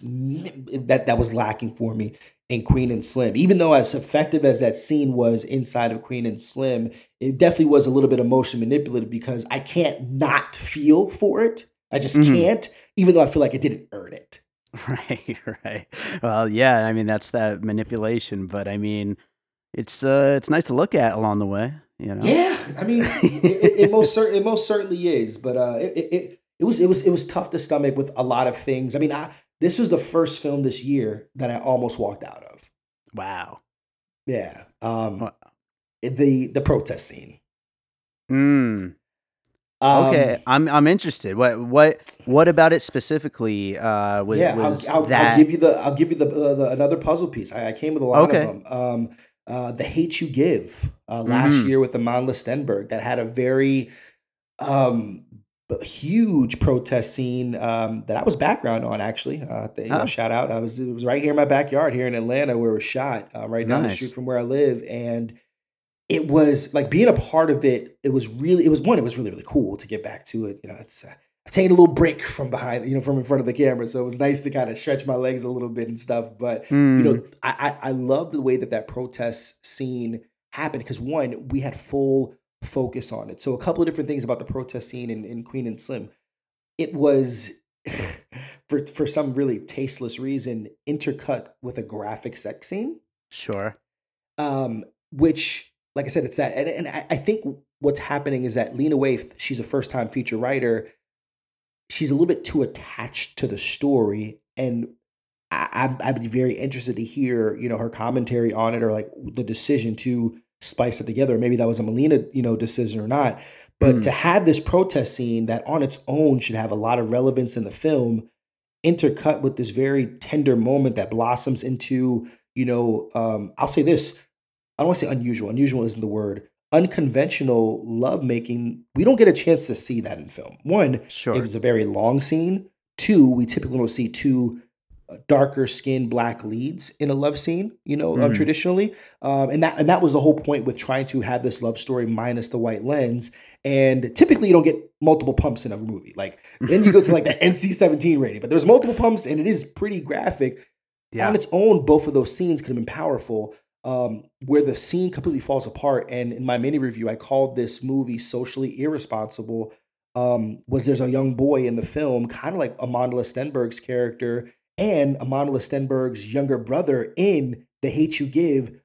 [SPEAKER 2] that that was lacking for me in Queen and Slim. Even though as effective as that scene was inside of Queen and Slim, it definitely was a little bit emotion manipulative because I can't not feel for it. I just
[SPEAKER 1] Mhm.
[SPEAKER 2] can't, even though I feel like I didn't earn it. <laughs>
[SPEAKER 1] Right, <laughs> right. Well, yeah, I mean that's that manipulation, but I mean it's uh it's nice to look at along the way, you know.
[SPEAKER 2] Yeah, I mean, it, it, it most cer- it most certainly is, but uh, it, it it it was it was it was tough to stomach with a lot of things. I mean, I this was the first film this year that I almost walked out of.
[SPEAKER 1] Wow.
[SPEAKER 2] Yeah, um,
[SPEAKER 1] Wow.
[SPEAKER 2] the the protest scene.
[SPEAKER 1] Mm.
[SPEAKER 2] Um,
[SPEAKER 1] Okay, I'm I'm interested. What what what about it specifically? Uh, was,
[SPEAKER 2] yeah,
[SPEAKER 1] was
[SPEAKER 2] I'll, I'll,
[SPEAKER 1] that
[SPEAKER 2] I'll give you the I'll give you the, uh, the another puzzle piece. I, I came with a lot
[SPEAKER 1] Okay.
[SPEAKER 2] of them. Um, uh, the hate you give uh, last
[SPEAKER 1] Mhm.
[SPEAKER 2] year with Amandla Stenberg that had a very um huge protest scene um, that I was background on actually. Uh, the, you know,
[SPEAKER 1] Oh.
[SPEAKER 2] shout out! I was it was right here in my backyard here in Atlanta where it was shot, uh, right down the street from where I live, and it was like being a part of it. It was really it was one. It was really really cool to get back to it. You know, it's. Uh, I've taken a little break from behind, you know, from in front of the camera, so it was nice to kind of stretch my legs a little bit and stuff. But you
[SPEAKER 1] Mm,
[SPEAKER 2] know, I, I I love the way that that protest scene happened because one, we had full focus on it. So a couple of different things about the protest scene in, in Queen and Slim. It was <laughs> for for some really tasteless reason intercut with a graphic sex scene
[SPEAKER 1] sure.
[SPEAKER 2] um, which, like I said, it's that, and, and I, I think what's happening is that Lena Waithe, she's a first time feature writer. She's a little bit too attached to the story, and I, I'm, I'd be very interested to hear, you know, her commentary on it, or like the decision to spice it together. Maybe that was a Melina, you know, decision or not. But
[SPEAKER 1] Mm.
[SPEAKER 2] to have this protest scene that on its own should have a lot of relevance in the film, intercut with this very tender moment that blossoms into, you know, um, I'll say this. I don't want to say unusual. Unusual isn't the word. Unconventional lovemaking. We don't get a chance to see that in film. One,
[SPEAKER 1] Sure.
[SPEAKER 2] it was a very long scene. Two, we typically don't see two darker skinned black leads in a love scene, you know, um,
[SPEAKER 1] Mhm.
[SPEAKER 2] traditionally. Um, and that and that was the whole point with trying to have this love story minus the white lens. And typically you don't get multiple pumps in a movie. Like then you go to like the <laughs> NC-17 rating, but there's multiple pumps and it is pretty graphic
[SPEAKER 1] yeah.
[SPEAKER 2] on its own, both of those scenes could have been powerful. Um, where the scene completely falls apart, and in my mini review, I called this movie socially irresponsible um, was there's a young boy in the film, kind of like Amandla Stenberg's character and Amandla Stenberg's younger brother in The Hate You Give,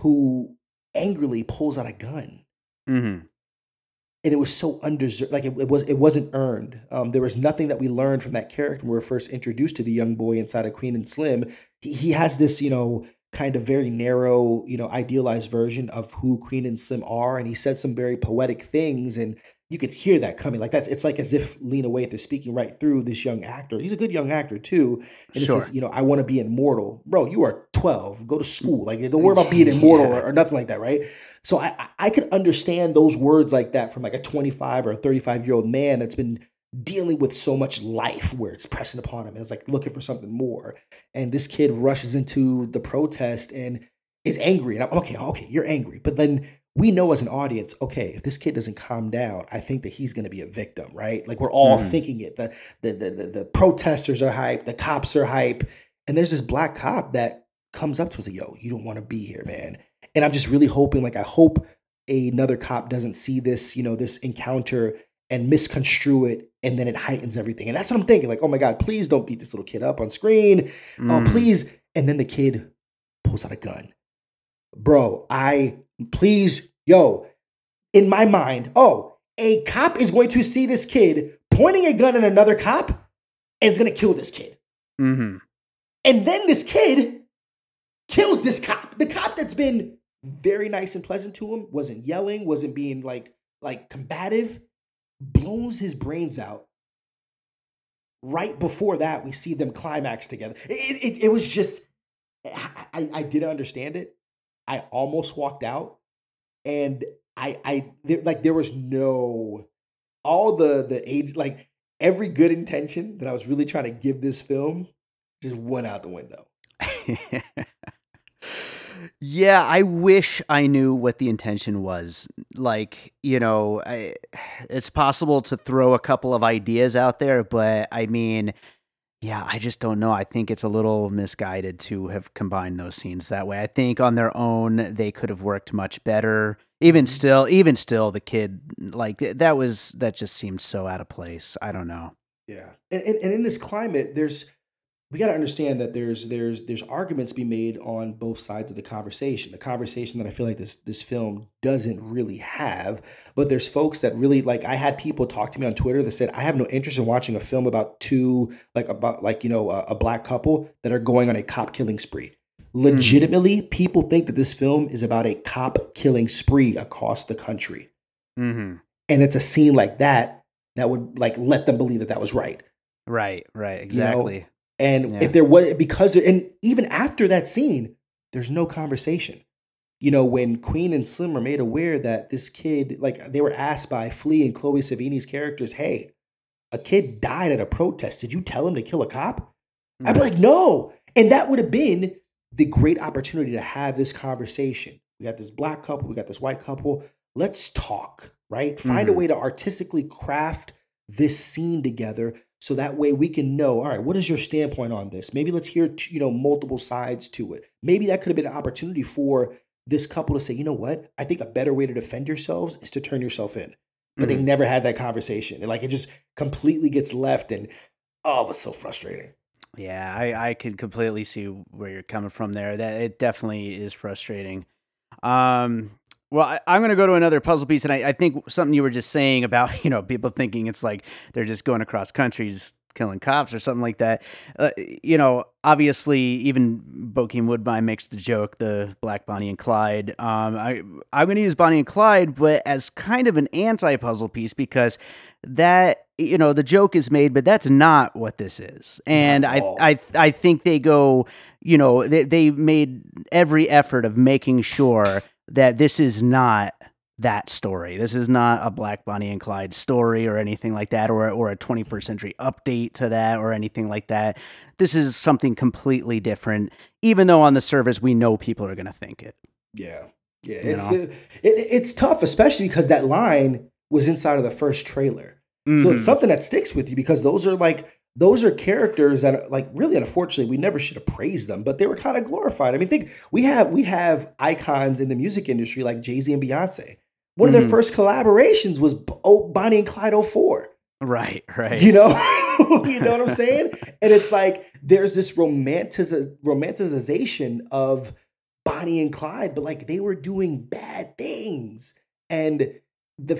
[SPEAKER 2] who angrily pulls out a gun.
[SPEAKER 1] Mm-hmm.
[SPEAKER 2] And it was so undeserved, like it, it was, it wasn't earned. Um, there was nothing that we learned from that character when we were first introduced to the young boy inside of Queen and Slim. He, he has this, you know, kind of very narrow, you know, idealized version of who Queen and Slim are, and he said some very poetic things, and you could hear that coming. Like that's it's like as if Lena Waithe is speaking right through this young actor. He's a good young actor too. And it
[SPEAKER 1] Sure.
[SPEAKER 2] says, you know, I want to be immortal. Bro, you are 12. Go to school. Like don't worry about being immortal
[SPEAKER 1] Yeah.
[SPEAKER 2] or, or nothing like that, right? So I I- I could understand those words like that from like a 25 or a 35 year old man that's been dealing with so much life where it's pressing upon him and it's like looking for something more. And this kid rushes into the protest and is angry. And I'm okay, okay, you're angry. But then we know as an audience, okay, if this kid doesn't calm down, I think that he's going to be a victim, right? Like we're all
[SPEAKER 1] Mhm.
[SPEAKER 2] thinking it. The, the the the the protesters are hype, the cops are hype, and there's this black cop that comes up to us like, "Yo, you don't want to be here, man." And I'm just really hoping, like, I hope another cop doesn't see this, you know, this encounter and misconstrue it, and then it heightens everything. And that's what I'm thinking. Like, oh my god, please don't beat this little kid up on screen. Oh,
[SPEAKER 1] Mm.
[SPEAKER 2] please. And then the kid pulls out a gun. Bro, I please, yo, in my mind, oh, a cop is going to see this kid pointing a gun at another cop and is going to kill this kid.
[SPEAKER 1] Mm-hmm.
[SPEAKER 2] And then this kid kills this cop. The cop that's been very nice and pleasant to him, wasn't yelling, wasn't being like like combative, blows his brains out. Right before that, we see them climax together. It, it, it was just, I, I, I didn't understand it. I almost walked out, and I, I there, like there was no, all the the age like every good intention that I was really trying to give this film just went out the window. <laughs>
[SPEAKER 1] yeah, I wish I knew what the intention was. Like, you know, I, <sighs> it's possible to throw a couple of ideas out there, but I mean, yeah, I just don't know. I think it's a little misguided to have combined those scenes that way. I think on their own they could have worked much better. Even
[SPEAKER 2] Mhm.
[SPEAKER 1] still, even still, the kid like that was that just seemed so out of place. I don't know.
[SPEAKER 2] Yeah, and, and and in this climate, there's we got to understand that there's there's there's arguments be made on both sides of the conversation. The conversation that I feel like this this film doesn't really have, but there's folks that really like. I had people talk to me on Twitter that said I have no interest in watching a film about two like about like you know a, a black couple that are going on a cop killing spree. Legitimately, people think that this film is about a cop killing spree across the country,
[SPEAKER 1] Mm-hmm.
[SPEAKER 2] and it's a scene like that that would like let them believe that that was right.
[SPEAKER 1] Right, right,
[SPEAKER 2] know,
[SPEAKER 1] exactly.
[SPEAKER 2] And
[SPEAKER 1] Yeah.
[SPEAKER 2] if there was, because, and even after that scene, there's no conversation. You know, when Queen and Slim are made aware that this kid, like they were asked by Flea and Chloë Sevigny's characters, hey, a kid died at a protest. Did you tell him to kill a cop? I'd be like, no. And that would have been the great opportunity to have this conversation. We got this black couple, we got this white couple. Let's talk, right? Find a
[SPEAKER 1] Mhm.
[SPEAKER 2] way to artistically craft this scene together so that way we can know, all right, what is your standpoint on this? Maybe let's hear, you know, multiple sides to it. Maybe that could have been an opportunity for this couple to say, you know what? I think a better way to defend yourselves is to turn yourself in. But they
[SPEAKER 1] Mhm.
[SPEAKER 2] never had that conversation. And like it just completely gets left and oh, it was so frustrating.
[SPEAKER 1] Yeah, I I can completely see where you're coming from there. That it definitely is frustrating. Um, well, I, I'm going to go to another puzzle piece, and I, I think something you were just saying about <laughs> you know people thinking it's like they're just going across countries killing cops or something like that. Uh, you know, obviously, even Bokeem Woodbine makes the joke, the Black Bonnie and Clyde. Um, I I'm going to use Bonnie and Clyde, but as kind of an anti-puzzle piece because that you know the joke is made, but that's not what this is. And I. I I think they go, you know, they they made every effort of making sure that this is not that story. This is not a Black Bonnie and Clyde story or anything like that, or or a 21st century update to that or anything like that. This is something completely different. Even though on the surface we know people are going to think it.
[SPEAKER 2] Yeah, yeah,
[SPEAKER 1] You
[SPEAKER 2] it's it, it, it's tough, especially because that line was inside of the first trailer. So
[SPEAKER 1] Mhm.
[SPEAKER 2] it's something that sticks with you because those are like those are characters that like really unfortunately we never should have praised them, but they were kind of glorified. I mean, think we have we have icons in the music industry like Jay Z and Beyonce. one of their
[SPEAKER 1] Mhm.
[SPEAKER 2] first collaborations was oh, Bonnie and Clyde 04.
[SPEAKER 1] Right, right.
[SPEAKER 2] You know, <laughs> you know what I'm saying? And it's like there's this romantic romanticization of Bonnie and Clyde, but like they were doing bad things, and the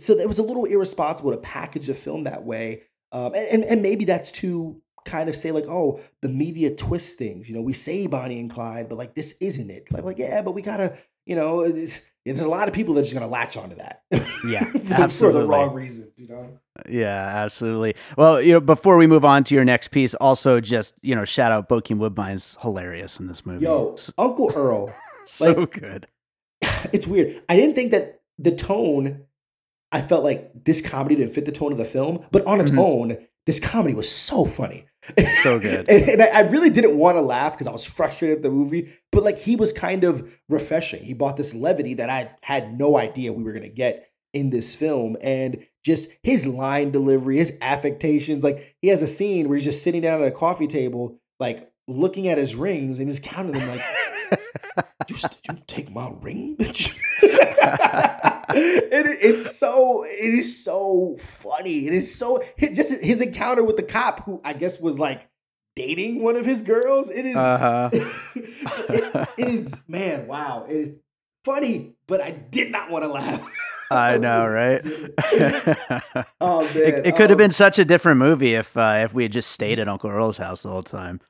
[SPEAKER 2] so it was a little irresponsible to package the film that way. Um, and, and and maybe that's to kind of say like, oh, the media twists things. You know, we say Bonnie and Clyde, but like this isn't it. Like, like yeah, but we gotta, you know, it's- there's a lot of people that are just gonna latch onto that.
[SPEAKER 1] Yeah, <laughs>
[SPEAKER 2] for, the- for
[SPEAKER 1] absolutely.
[SPEAKER 2] the wrong reasons. You know.
[SPEAKER 1] Yeah, absolutely. Well, you know, before we move on to your next piece, also just you know, shout out Bokeem Woodbine's hilarious in this movie.
[SPEAKER 2] Yo, Uncle Earl. <laughs>
[SPEAKER 1] so
[SPEAKER 2] like-
[SPEAKER 1] good. <laughs>
[SPEAKER 2] it's weird. I didn't think that the tone. I felt like this comedy didn't fit the tone of the film, but on its
[SPEAKER 1] Mhm.
[SPEAKER 2] own, this comedy was so funny.
[SPEAKER 1] So good. <laughs>
[SPEAKER 2] and, and I, really didn't want to laugh because I was frustrated at the movie. But like he was kind of refreshing. He brought this levity that I had no idea we were gonna get in this film, and just his line delivery, his affectations. Like he has a scene where he's just sitting down at a coffee table, like looking at his rings and he's counting them, like <laughs> you, did you take my ring? <laughs> it, it's so it is so funny. It is so just his encounter with the cop, who I guess was like dating one of his girls. It is
[SPEAKER 1] Uh-huh. <laughs>
[SPEAKER 2] so it, it is man, wow. It is funny, but I did not want to laugh.
[SPEAKER 1] I know, <laughs> right? <laughs>
[SPEAKER 2] oh man,
[SPEAKER 1] it, it could have
[SPEAKER 2] um,
[SPEAKER 1] been such a different movie if uh, if we had just stayed at Uncle Earl's house the whole time.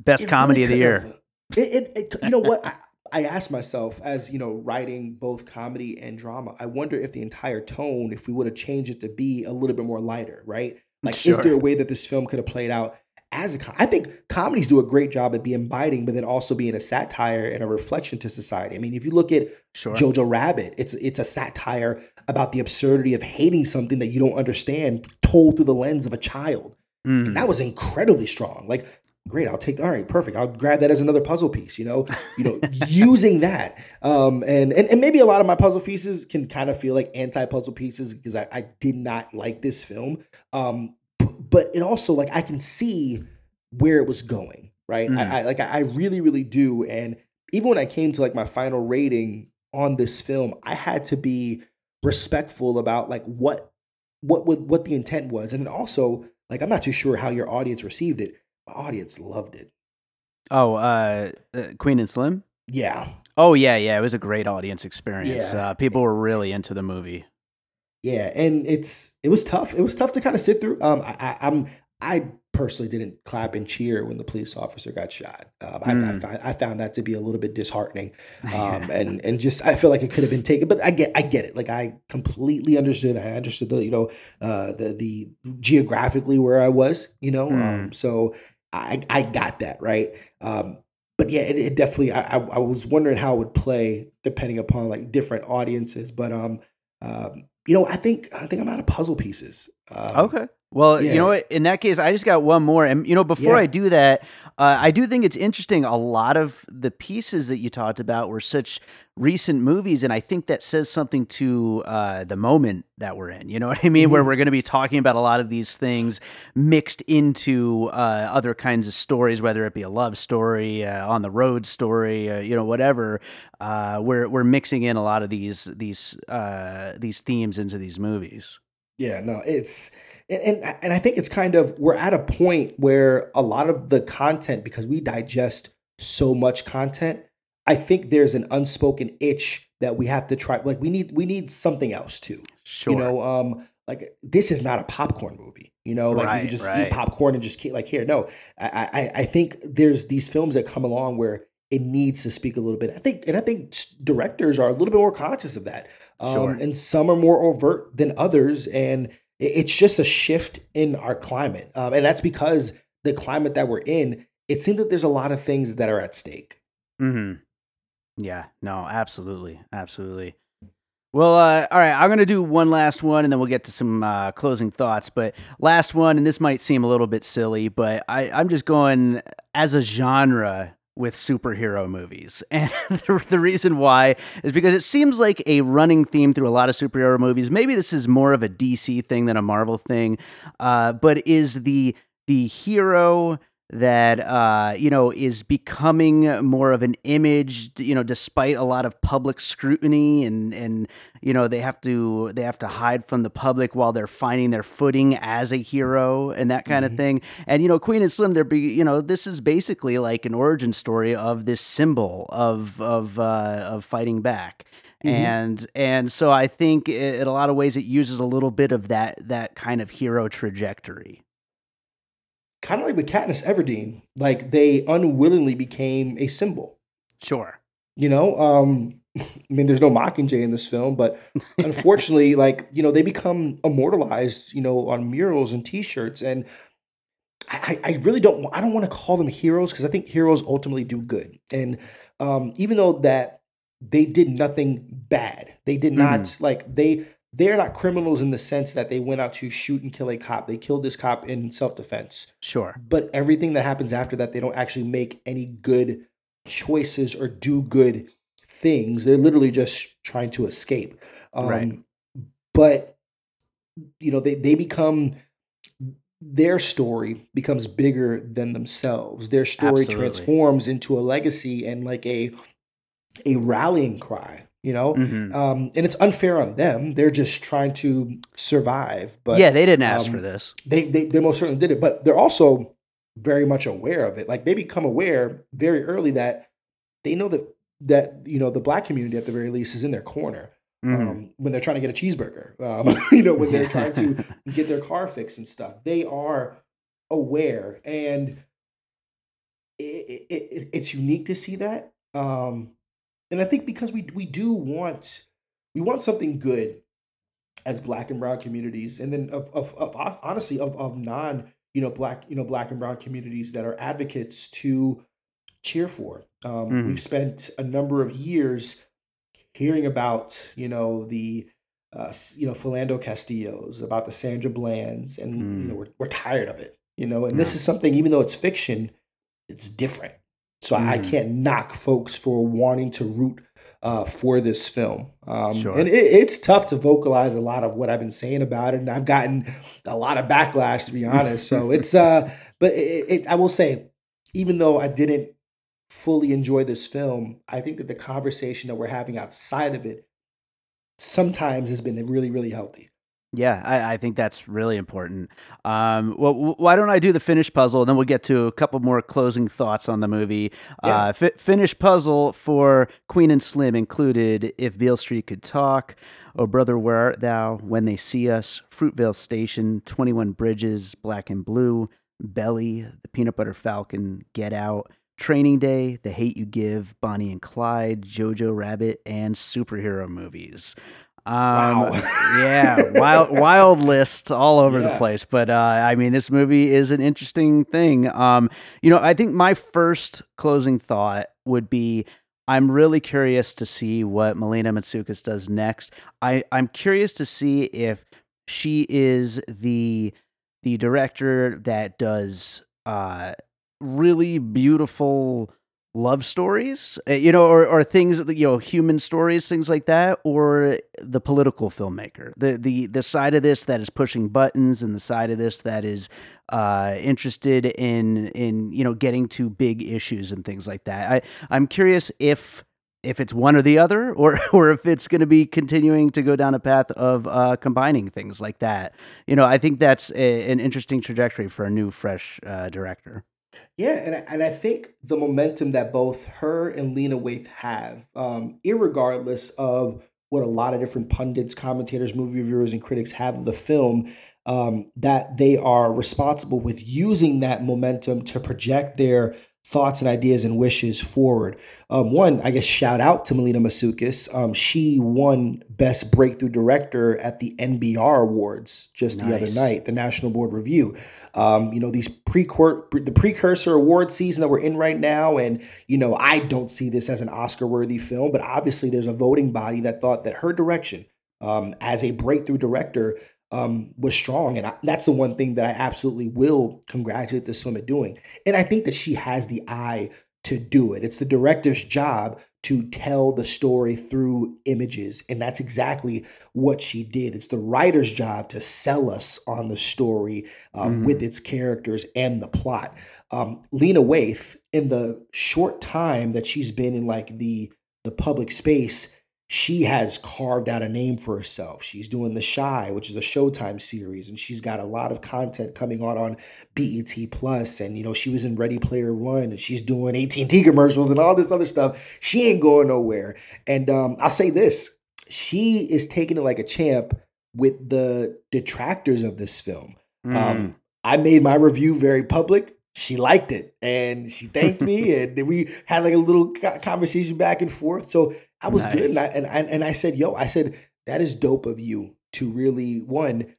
[SPEAKER 1] Best comedy
[SPEAKER 2] really
[SPEAKER 1] of the year.
[SPEAKER 2] It, it, it- you know what? I, I asked myself, as you know, writing both comedy and drama, I wonder if the entire tone, if we would have changed it to be a little bit more lighter, right? Like, is there a way that this film could have played out as a? Com- I think comedies do a great job at being biting, but then also being a satire and a reflection to society. I mean, if you look at
[SPEAKER 1] Sure.
[SPEAKER 2] Jojo Rabbit. It's it's a satire about the absurdity of hating something that you don't understand, told through the lens of a child.
[SPEAKER 1] Mm.
[SPEAKER 2] And that was incredibly strong. Like, great, I'll take all right, perfect. I'll grab that as another puzzle piece, you know, you know, <laughs> using that. Um, and, and and maybe a lot of my puzzle pieces can kind of feel like anti-puzzle pieces because I, I did not like this film. Um, but it also like I can see where it was going, right?
[SPEAKER 1] Mm.
[SPEAKER 2] I, I like I really, really do. And even when I came to like my final rating on this film, I had to be respectful about like what what what, what the intent was, and also like I'm not too sure how your audience received it. Audience loved it.
[SPEAKER 1] Oh, uh, uh, Queen and Slim.
[SPEAKER 2] Yeah,
[SPEAKER 1] Oh yeah, yeah. It was a great audience experience.
[SPEAKER 2] Yeah.
[SPEAKER 1] Uh, people were really into the movie.
[SPEAKER 2] yeah, and it's it was tough. It was tough to kind of sit through. Um, I, I I'm I personally didn't clap and cheer when the police officer got shot. Um, I, I,
[SPEAKER 1] Mm.
[SPEAKER 2] found, I found that to be a little bit disheartening. <laughs> um, and and just I feel like it could have been taken, but I get I get it. Like I completely understood. I understood the you know uh, the the geographically where I was, you know. Um, so I I got that right. Um, but yeah, it, it definitely. I, I I was wondering how it would play depending upon like different audiences. But um, um, you know, I think I think I'm out of puzzle pieces. Um,
[SPEAKER 1] Okay. Well, you know what? In that case, I just got one more. And, you know, before
[SPEAKER 2] Yeah.
[SPEAKER 1] I do that, uh, I do think it's interesting. A lot of the pieces that you talked about were such recent movies. And I think that says something to uh, the moment that we're in. You know <laughs> what I mean? Where
[SPEAKER 2] Mhm.
[SPEAKER 1] we're going to be talking about a lot of these things mixed into uh, other kinds of stories, whether it be a love story, uh, on the road story, uh, you know, whatever. Uh, we're, we're mixing in a lot of these, these, uh, these themes into these movies.
[SPEAKER 2] Yeah, no, it's and, and and I think it's kind of we're at a point where a lot of the content because we digest so much content, I think there's an unspoken itch that we have to try like we need we need something else too.
[SPEAKER 1] Sure.
[SPEAKER 2] You know, um like this is not a popcorn movie. You know, like you
[SPEAKER 1] Right,
[SPEAKER 2] can just
[SPEAKER 1] right.
[SPEAKER 2] eat popcorn and just keep like here. No, I, I I think there's these films that come along where it needs to speak a little bit. I think, and I think directors are a little bit more conscious of that. Um,
[SPEAKER 1] Sure.
[SPEAKER 2] And some are more overt than others, and it's just a shift in our climate, um, and that's because the climate that we're in. It seems that there's a lot of things that are at stake.
[SPEAKER 1] hmm Yeah, no, absolutely, absolutely. Well, uh, all right, I'm gonna do one last one, and then we'll get to some uh, closing thoughts. But last one, and this might seem a little bit silly, but I, I'm just going as a genre with superhero movies, <laughs> and the, reason why is because it seems like a running theme through a lot of superhero movies. Maybe this is more of a DC thing than a Marvel thing, uh, but is the the hero that uh, you know is becoming more of an image you know despite a lot of public scrutiny and and you know they have to they have to hide from the public while they're finding their footing as a hero and that kind
[SPEAKER 2] Mhm.
[SPEAKER 1] of thing and you know queen and slim they're be you know this is basically like an origin story of this symbol of of uh, of fighting back
[SPEAKER 2] Mhm.
[SPEAKER 1] and and so i think in a lot of ways it uses a little bit of that that kind of hero trajectory
[SPEAKER 2] Kind of like with Katniss Everdeen, like they unwillingly became a symbol.
[SPEAKER 1] sure.
[SPEAKER 2] You know, um, <laughs> I mean, there's no Mockingjay in this film, but <laughs> unfortunately, like you know, they become immortalized, you know, on murals and T-shirts, and I, I I really don't, I don't want to call them heroes because I think heroes ultimately do good, and um, even though that they did nothing bad, they did not like they they're not criminals in the sense that they went out to shoot and kill a cop. They killed this cop in self-defense
[SPEAKER 1] sure
[SPEAKER 2] but everything that happens after that they don't actually make any good choices or do good things they're literally just trying to escape um,
[SPEAKER 1] Right.
[SPEAKER 2] but you know they, they become their story becomes bigger than themselves their story
[SPEAKER 1] Absolutely.
[SPEAKER 2] transforms into a legacy and like a a rallying cry you know
[SPEAKER 1] Mhm.
[SPEAKER 2] um, and it's unfair on them they're just trying to survive but
[SPEAKER 1] yeah they didn't ask
[SPEAKER 2] um,
[SPEAKER 1] for this
[SPEAKER 2] they, they they most certainly did it, but they're also very much aware of it. Like they become aware very early that they know that that you know the black community at the very least is in their corner
[SPEAKER 1] Mhm.
[SPEAKER 2] um, when they're trying to get a cheeseburger. Um, <laughs> you know when they're trying to <laughs> get their car fixed and stuff. They are aware, and it, it, it, it's unique to see that. Um, and I think because we we do want we want something good as black and brown communities and then of, of, of honestly of, of non you know black you know black and brown communities that are advocates to cheer for um,
[SPEAKER 1] Mhm.
[SPEAKER 2] we've spent a number of years hearing about you know the uh, you know Philando Castillos about the Sandra Blands and you know
[SPEAKER 1] Mm.
[SPEAKER 2] we're, we're tired of it you know and this is something even though it's fiction it's different so I, I
[SPEAKER 1] Mhm.
[SPEAKER 2] can't knock folks for wanting to root uh, for this film. Um,
[SPEAKER 1] Sure.
[SPEAKER 2] And it, it's tough to vocalize a lot of what I've been saying about it, and I've gotten a lot of backlash to be <laughs> honest. So it's, uh, but it, it, I will say, even though I didn't fully enjoy this film, I think that the conversation that we're having outside of it sometimes has been really, really healthy.
[SPEAKER 1] Yeah, I, I think that's really important. Um, well, w- why don't I do the finish puzzle, and then we'll get to a couple more closing thoughts on the movie.
[SPEAKER 2] Yeah.
[SPEAKER 1] Uh, fi- finish puzzle for Queen and Slim included "If Beale Street Could Talk," "Oh Brother Where Art Thou," "When They See Us," "Fruitvale Station," "Twenty One Bridges," "Black and Blue," "Belly," "The Peanut Butter Falcon," "Get Out." Training Day, The Hate You Give, Bonnie and Clyde, Jojo Rabbit, and superhero movies. Um,
[SPEAKER 2] Wow. <laughs>
[SPEAKER 1] yeah, wild, wild list all over the place. But uh, I mean, this movie is an interesting thing. Um, you know, I think my first closing thought would be. I'm really curious to see what Melina Matsoukas does next. I, I'm curious to see if she is the the director that does uh, really beautiful love stories, uh, you know, or, or things, you know, human stories, things like that, or the political filmmaker, the the the side of this that is pushing buttons, and the side of this that is uh, interested in in you know getting to big issues and things like that. I I'm curious if if it's one or the other, <laughs> or or if it's going to be continuing to go down a path of uh, combining things like that. You know, I think that's a, an interesting trajectory for a new, fresh uh, director.
[SPEAKER 2] Yeah, and I, and I think the momentum that both her and Lena Waithe have, um, irregardless of what a lot of different pundits, commentators, movie reviewers, and critics have of the film, um, that they are responsible with using that momentum to project their thoughts and ideas and wishes forward. Um, one, I guess, shout out to Melina Matsoukas. Um, she won Best Breakthrough Director at the NBR Awards just the other night, the National Board Review. Um, you know, these precor- the precursor award season that we're in right now, and you know, I don't see this as an Oscar-worthy film, but obviously there's a voting body that thought that her direction um, as a breakthrough director um, was strong, and I, that's the one thing that I absolutely will congratulate the swimmer doing. And I think that she has the eye to do it. It's the director's job to tell the story through images. And that's exactly what she did. It's the writer's job to sell us on the story um, mm. with its characters and the plot. Um, Lena Waithe, in the short time that she's been in like the the public space, she has carved out a name for herself. She's doing The Chi, which is a Showtime series, and she's got a lot of content coming on on BET Plus. And you know, she was in Ready Player One, and she's doing AT and T commercials and all this other stuff. She ain't going nowhere. And um, I'll say this: she is taking it like a champ with the detractors of this film. Mm. Um, I made my review very public she liked it and she thanked me <laughs> and we had like a little conversation back and forth so i was nice. good and I, and, I, and I said yo i said that is dope of you to really one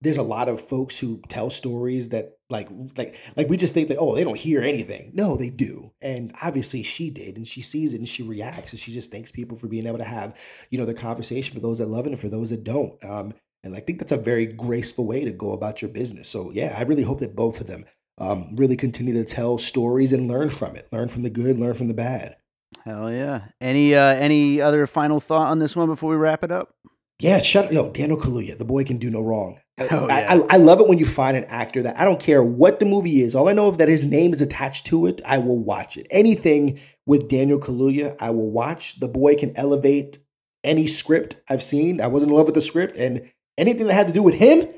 [SPEAKER 2] there's a lot of folks who tell stories that like like like we just think that oh they don't hear anything no they do and obviously she did and she sees it and she reacts and she just thanks people for being able to have you know the conversation for those that love it and for those that don't um and i think that's a very graceful way to go about your business so yeah i really hope that both of them um, really continue to tell stories and learn from it. Learn from the good, learn from the bad.
[SPEAKER 1] Hell yeah! Any uh, any other final thought on this one before we wrap it up?
[SPEAKER 2] Yeah, shut up. yo, Daniel Kaluuya, the boy can do no wrong. <laughs> Oh, yeah. I, I, I, love it when you find an actor that I don't care what the movie is. All I know is that his name is attached to it. I will watch it. Anything with Daniel Kaluuya, I will watch. The boy can elevate any script I've seen. I wasn't in love with the script, and anything that had to do with him,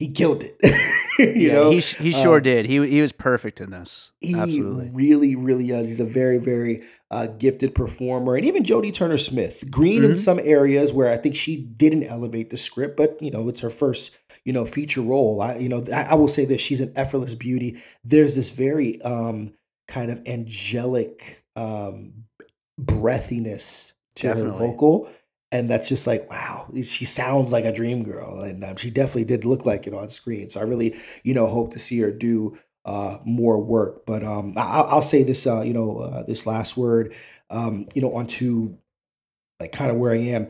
[SPEAKER 2] he killed it. <laughs> you yeah, know,
[SPEAKER 1] he he sure um, did. He he was perfect in this.
[SPEAKER 2] He
[SPEAKER 1] Absolutely.
[SPEAKER 2] really really is. He's a very very uh, gifted performer, and even Jodie Turner Smith, green mm-hmm. in some areas where I think she didn't elevate the script, but you know it's her first you know feature role. I you know I, I will say that she's an effortless beauty. There's this very um kind of angelic um breathiness to Definitely. her vocal and that's just like wow she sounds like a dream girl. And um, she definitely did look like it on screen. So i really you know hope to see her do uh, more work. But um, I, will say this uh, you know uh, this last word um, you know onto like kind of where i am.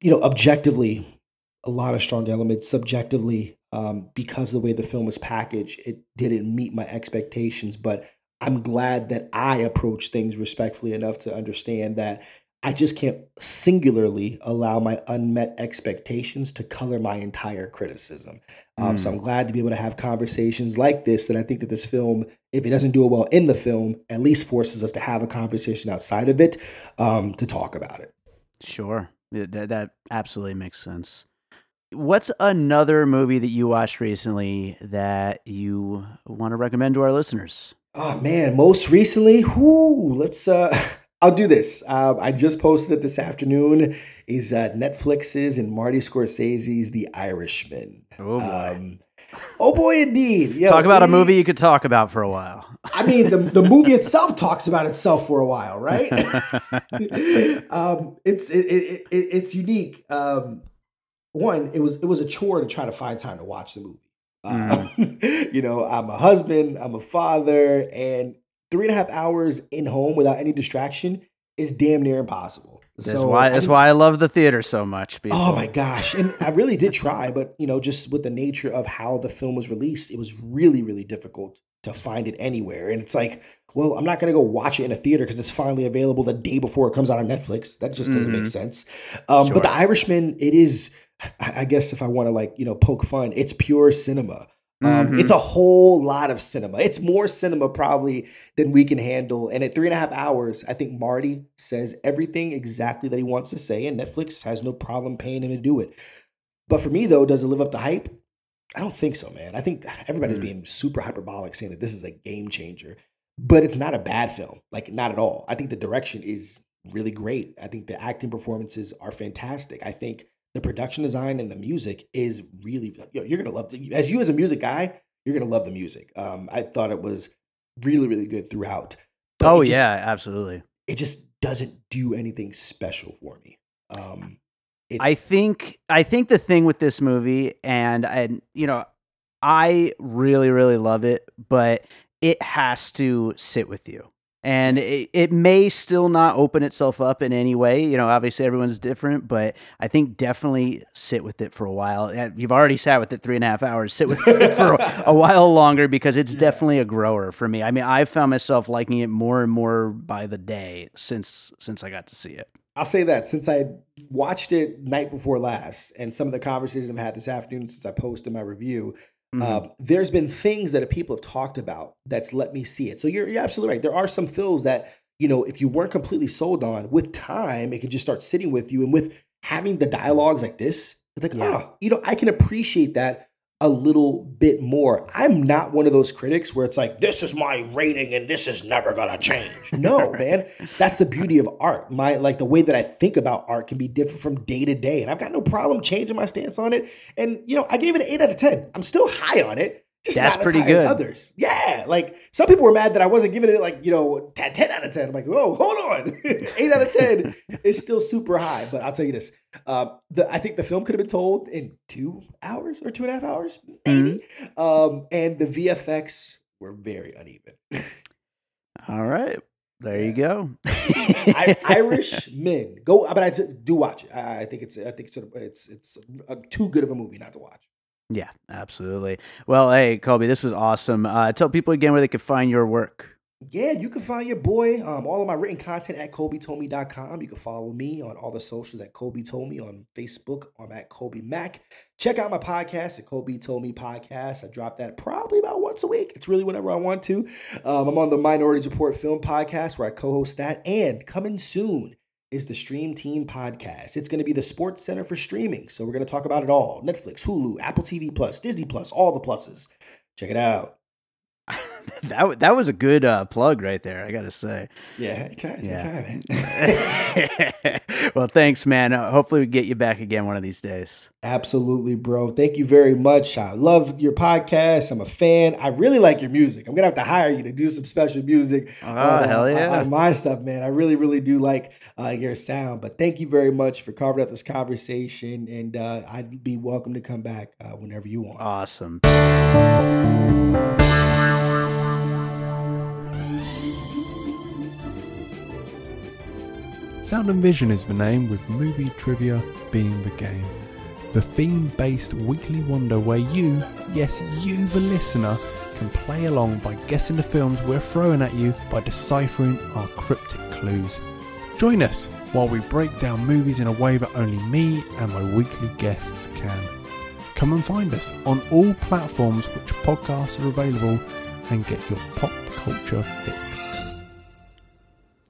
[SPEAKER 2] You know objectively a lot of strong elements. Subjectively um, because of the way the film was packaged it didn't meet my expectations. But i'm glad that i approached things respectfully enough to understand that I just can't singularly allow my unmet expectations to color my entire criticism. Um, mm. So I'm mm. glad to be able to have conversations like this. That I think that this film, if it doesn't do it well in the film, at least forces us to have a conversation outside of it um, to talk about it.
[SPEAKER 1] Sure, that, that absolutely makes sense. What's another movie that you watched recently that you want to recommend to our listeners?
[SPEAKER 2] Oh man, most recently, whoo, let's uh <laughs> I'll do this. Uh, I just posted it this afternoon. Is uh, Netflix's and Marty Scorsese's The Irishman.
[SPEAKER 1] Oh boy. Um,
[SPEAKER 2] oh boy, indeed.
[SPEAKER 1] Yeah, talk about we, a movie you could talk about for a while.
[SPEAKER 2] I mean, the, the movie <laughs> itself talks about itself for a while, right? <laughs> um, it's it, it, it, it's unique. Um, one, it was it was a chore to try to find time to watch the movie. Uh, mm. <laughs> you know, I'm a husband, I'm a father, and three and a half hours in home without any distraction is damn near impossible.
[SPEAKER 1] That's so why that's why I love the theater so much.
[SPEAKER 2] People. Oh my gosh. And I really did try, but you know, just with the nature of how the film was released, it was really, really difficult to find it anywhere. And it's like, well, I'm not gonna go watch it in a theater because it's finally available the day before it comes out on Netflix. That just doesn't mm-hmm. make sense. Um, sure. But The Irishman, it is. I guess if I want to like you know poke fun, it's pure cinema. Um, mm-hmm. It's a whole lot of cinema. It's more cinema probably than we can handle. And at three and a half hours, I think Marty says everything exactly that he wants to say, and Netflix has no problem paying him to do it. But for me, though, does it live up to hype? I don't think so, man. I think everybody's mm-hmm. being super hyperbolic saying that this is a game changer, but it's not a bad film. Like, not at all. I think the direction is really great. I think the acting performances are fantastic. I think the production design and the music is really you're gonna love the, as you as a music guy you're gonna love the music. Um i thought it was really really good throughout
[SPEAKER 1] oh just, yeah absolutely.
[SPEAKER 2] it just doesn't do anything special for me. Um
[SPEAKER 1] i think i think the thing with this movie and and you know i really really love it but it has to sit with you and it, it may still not open itself up in any way. You know obviously everyone's different but i think definitely sit with it for a while. You've already sat with it three and a half hours. Sit with <laughs> it for a, a while longer because it's yeah. definitely a grower for me. I mean i've found myself liking it more and more by the day since since i got to see it.
[SPEAKER 2] I'll say that since I watched it night before last, and some of the conversations I've had this afternoon since I posted my review, Mm-hmm. Uh, there's been things that people have talked about that's let me see it. So you're, you're absolutely right. There are some films that you know if you weren't completely sold on, with time it could just start sitting with you, and with having the dialogues like this, like yeah. oh, you know, I can appreciate that a little bit more. I'm not one of those critics where it's like, this is my rating and this is never gonna change. <laughs> No, man. That's the beauty of art. My like the way that I think about art can be different from day to day. And I've got no problem changing my stance on it. And you know, I gave it an 8 out of 10. I'm still high on it.
[SPEAKER 1] Just That's pretty good.
[SPEAKER 2] others. Yeah. Like some people were mad that I wasn't giving it like, you know, 10 out of 10. I'm like, whoa, hold on. <laughs> 8 out of 10 <laughs> is still super high. But I'll tell you this. Uh, the, I think the film could have been told in two hours or two and a half hours, maybe. Mm-hmm. Um, and the VFX were very uneven.
[SPEAKER 1] All right. There yeah. you go. <laughs>
[SPEAKER 2] I, Irish Men. Go, but I do watch it. I, I think it's. I think it's. It's. It's a, too good of a movie not to watch.
[SPEAKER 1] Yeah, absolutely. Well, hey, Colby, this was awesome. Uh, tell people again where they can find your work.
[SPEAKER 2] Yeah, you can find your boy, um, all of my written content at ColbyToldMe.com. You can follow me on all the socials at Told Me on Facebook. I'm at Colby Mac. Check out my podcast the Told Me Podcast. I drop that probably about once a week. It's really whenever I want to. Um, I'm on the Minorities Report Film Podcast where I co-host that. And coming soon is the Stream Team podcast. It's going to be the sports center for streaming. So we're going to talk about it all Netflix, Hulu, Apple TV Plus, Disney Plus, all the pluses. Check it out. <laughs>
[SPEAKER 1] that that was a good uh, plug right there. I got to say.
[SPEAKER 2] Yeah, try, yeah. <laughs>
[SPEAKER 1] Well, thanks, man. Uh, hopefully, we get you back again one of these days.
[SPEAKER 2] Absolutely, bro. Thank you very much. I love your podcast. I'm a fan. I really like your music. I'm gonna have to hire you to do some special music.
[SPEAKER 1] Oh, hell yeah!
[SPEAKER 2] On, on, my stuff, man. I really, really do like uh, your sound. But thank you very much for carving out this conversation, and uh, I'd be welcome to come back uh, whenever you want.
[SPEAKER 1] Awesome.
[SPEAKER 3] Sound and Vision is the name, with movie trivia being the game. The theme based weekly wonder where you, yes, you, the listener, can play along by guessing the films we're throwing at you by deciphering our cryptic clues. Join us while we break down movies in a way that only me and my weekly guests can. Come and find us on all platforms which podcasts are available and get your pop culture fix.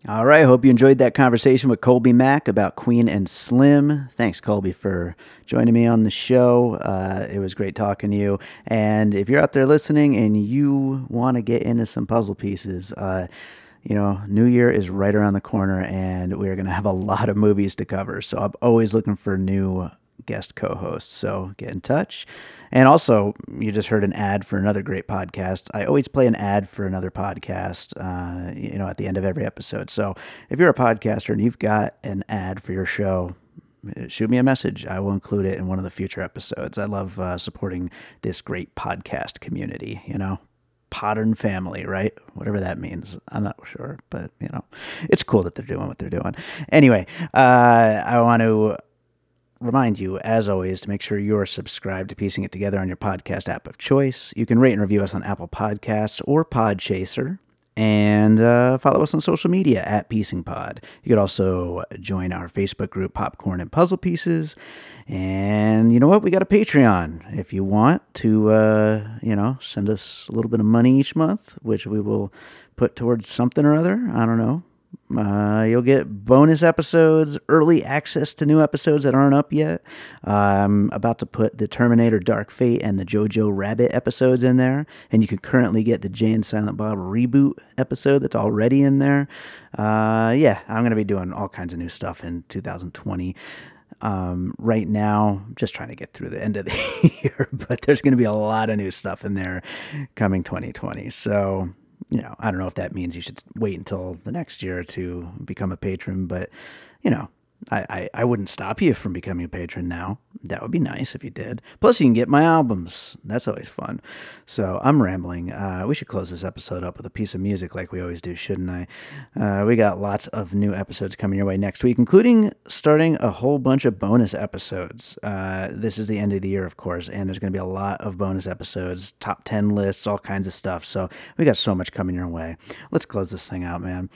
[SPEAKER 1] All right. Hope you enjoyed that conversation with Colby Mack about Queen and Slim. Thanks, Colby, for joining me on the show. Uh, it was great talking to you. And if you're out there listening and you want to get into some puzzle pieces, uh, you know, New Year is right around the corner, and we're going to have a lot of movies to cover. So I'm always looking for new guest co hosts. So get in touch. And also, you just heard an ad for another great podcast. I always play an ad for another podcast, uh, you know, at the end of every episode. So if you're a podcaster and you've got an ad for your show, shoot me a message. I will include it in one of the future episodes. I love uh, supporting this great podcast community, you know. Podern family, right? Whatever that means. I'm not sure, but you know, it's cool that they're doing what they're doing. Anyway, uh, I want to remind you, as always, to make sure you're subscribed to Piecing It Together on your podcast app of choice. You can rate and review us on Apple Podcasts or Podchaser. And uh, follow us on social media at Piecing Pod. You could also join our Facebook group, Popcorn and Puzzle Pieces. And you know what? We got a Patreon. If you want to, uh, you know, send us a little bit of money each month, which we will put towards something or other. I don't know. Uh, you'll get bonus episodes, early access to new episodes that aren't up yet. Uh, I'm about to put the Terminator Dark Fate and the Jojo Rabbit episodes in there. And you can currently get the Jay and Silent Bob reboot episode that's already in there. Uh, yeah, I'm going to be doing all kinds of new stuff in 2020. Um, right now, just trying to get through the end of the <laughs> year, but there's going to be a lot of new stuff in there coming 2020. So you know, I don't know if that means you should wait until the next year to become a patron, but you know, I, I, I wouldn't stop you from becoming a patron now. That would be nice if you did. Plus, you can get my albums. That's always fun. So I'm rambling. Uh, we should close this episode up with a piece of music like we always do, shouldn't I? Uh, we got lots of new episodes coming your way next week, including starting a whole bunch of bonus episodes. Uh, this is the end of the year, of course, and there's going to be a lot of bonus episodes, top 10 lists, all kinds of stuff. So we got so much coming your way. Let's close this thing out, man.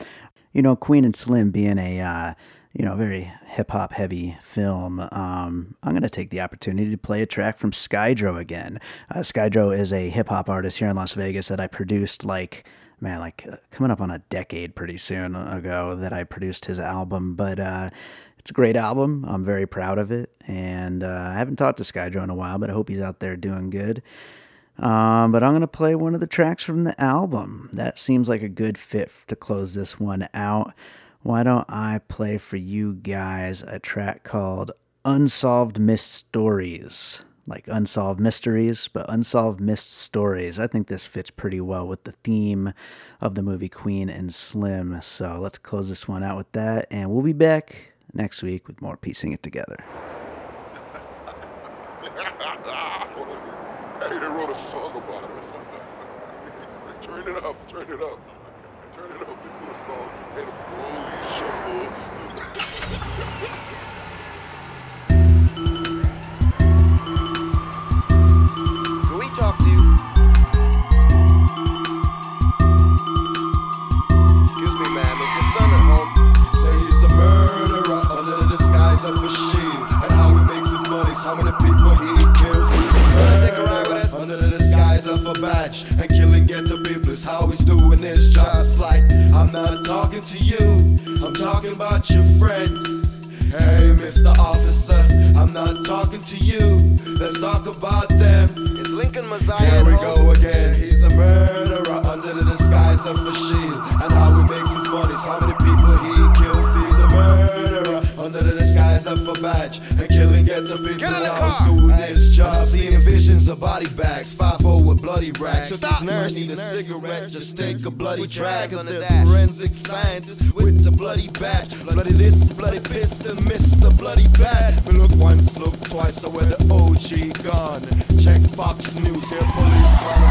[SPEAKER 1] You know, Queen and Slim being a uh, you know, very hip hop heavy film, um, I'm going to take the opportunity to play a track from Skydro again. Uh, Skydro is a hip hop artist here in Las Vegas that I produced like, man, like uh, coming up on a decade pretty soon ago that I produced his album. But uh, it's a great album. I'm very proud of it. And uh, I haven't talked to Skydro in a while, but I hope he's out there doing good. Um, but I'm going to play one of the tracks from the album. That seems like a good fit to close this one out why don't I play for you guys a track called Unsolved Missed Stories? Like unsolved mysteries, but unsolved missed stories. I think this fits pretty well with the theme of the movie Queen and Slim. So let's close this one out with that, and we'll be back next week with more piecing it together. <laughs>
[SPEAKER 4] hey, they wrote a song about us. <laughs> turn it up, turn it up. Turn it up into a song. Hey, the police
[SPEAKER 5] disguise of a badge. And killing ghetto people is how he's doing his job. It's like, I'm not talking to you, I'm talking about your friend. Hey, Mr. Officer, I'm not talking to you. Let's talk about them.
[SPEAKER 6] Is Lincoln Messiah
[SPEAKER 5] Here we go again. He's a murderer under the disguise of a shield. And how he makes his money, how many people he kills. He's a murderer under the disguise of a badge. And killing ghetto people
[SPEAKER 6] Get in the
[SPEAKER 5] how he's
[SPEAKER 6] car.
[SPEAKER 5] doing his job. Seeing visions of body bags, 5 with bloody rags. If
[SPEAKER 6] Stop.
[SPEAKER 5] these nerds need a cigarette, just take a bloody drag. Cause
[SPEAKER 6] the
[SPEAKER 5] there's forensic scientists with the bloody badge. Bloody this, bloody pistol, Mr. Bloody Bad. We look once, look twice, so where the OG gone. Check Fox News, here police man a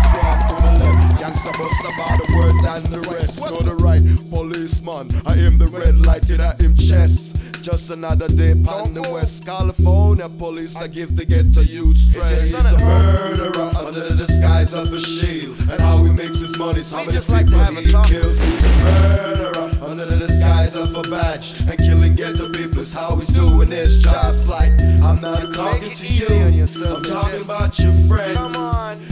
[SPEAKER 5] Gangsta bus about the word and the rest. To the right, policeman, I aim the red light in him chest. Just another day on the West California police. I give the ghetto youth stress. He's a murderer under the disguise of a shield. And how he makes his money, how many people he kills. He's a murderer under the disguise of a badge. And killing ghetto people is how he's doing this. job. It's like, I'm not talking to you, I'm talking about your friend.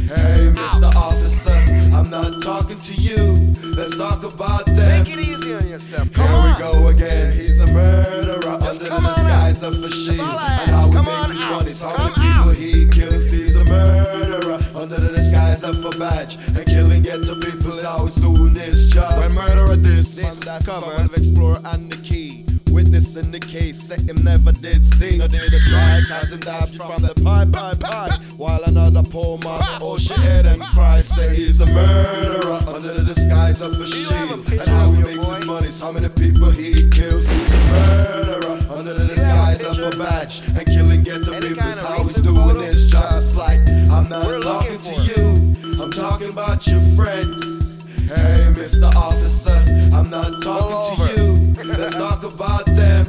[SPEAKER 5] Hey, Mr. Officer, I'm not talking to you. Let's talk about them.
[SPEAKER 6] Take it easy on yourself. Come
[SPEAKER 5] Here we go again. He's a murderer under the disguise of a shield. And how he makes his money, how many people he kills. He's a murderer under the disguise of a badge. And killing ghetto people is how doing his job. When murderer this, this cover of Explorer and the key. Witness in the case, say him never did see. No did a try, him died from the pipe, pipe, pipe. While another poor man, oh she head and cry. Say he's a murderer under the disguise of a
[SPEAKER 6] a
[SPEAKER 5] And how he makes his money, how many people he kills. He's a murderer under the disguise of a badge. And killing ghetto
[SPEAKER 6] Any
[SPEAKER 5] people
[SPEAKER 6] kind
[SPEAKER 5] is how he's doing his job. It's like, I'm not talking to you, I'm talking about your friend. Hey, Mr. Officer, I'm not talking to you. Let's talk about them.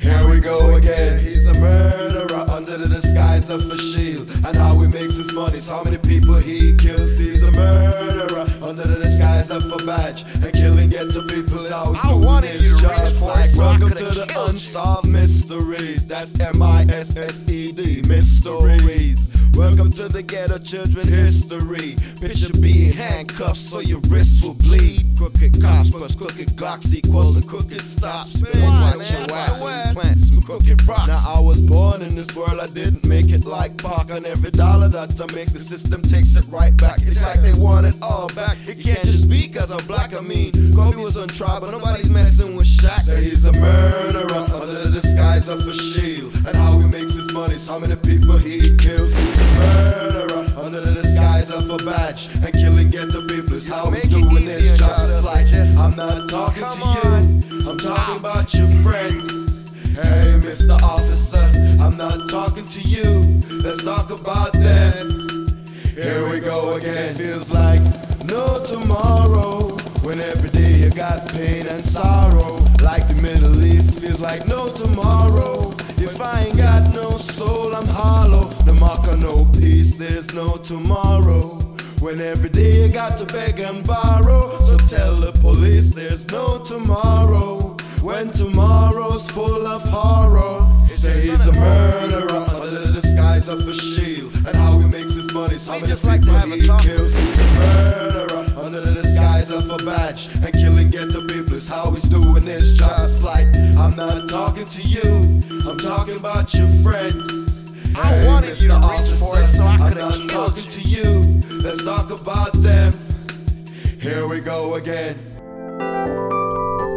[SPEAKER 5] Here we go again. He's a murderer under the disguise of a shield. And how he makes his money, how many people he kills. He's a murderer under the disguise of a badge. And killing ghetto people is how he's
[SPEAKER 6] I
[SPEAKER 5] doing his
[SPEAKER 6] you to
[SPEAKER 5] job.
[SPEAKER 6] read it
[SPEAKER 5] It's
[SPEAKER 6] for
[SPEAKER 5] like,
[SPEAKER 6] so
[SPEAKER 5] welcome to the unsolved mysteries. That's M I S S E D, mysteries. Welcome to the ghetto children history. Picture being handcuffed so your wrists will bleed. Crooked cops plus crooked Glocks equals a crooked stop. Spin watch your ass and plant some crooked rocks. Now I was born in this world, I didn't make it like Pac. On every dollar that I make, the system takes it right back. It's like they want it all back. It can't just be cause I'm black, I mean. Kobe was on trial, but nobody's messing with Shaq. Say he's a murderer under the disguise of a shield. And how he makes his money, how many people he kills. He's a murderer under the disguise of a badge. And killing ghetto people is how he's doing his job. It's like, I'm not talking to you, I'm talking about your friend. Hey, Mr. Officer, I'm not talking to you. Let's talk about them. Here we go again. Feels like no tomorrow. When every day you got pain and sorrow. Like the Middle East feels like no tomorrow. If I ain't got no soul, I'm hollow. No mark or no peace, there's no tomorrow. When every day you got to beg and borrow. So tell the police there's no tomorrow. When tomorrow's full of horror. Say he's a murderer under the disguise of a shield. And how he makes his money, so many
[SPEAKER 6] just
[SPEAKER 5] people he kills. He's a murderer under the disguise of a badge. And killing ghetto people is how he's doing his job. It's like, I'm not talking to you, I'm talking about your friend.
[SPEAKER 6] I
[SPEAKER 5] Hey,
[SPEAKER 6] wanted you to
[SPEAKER 5] Mr.
[SPEAKER 6] reach for
[SPEAKER 5] Officer,
[SPEAKER 6] it so I
[SPEAKER 5] I'm not talking
[SPEAKER 6] you.
[SPEAKER 5] to you. Let's talk about them. Here we go again.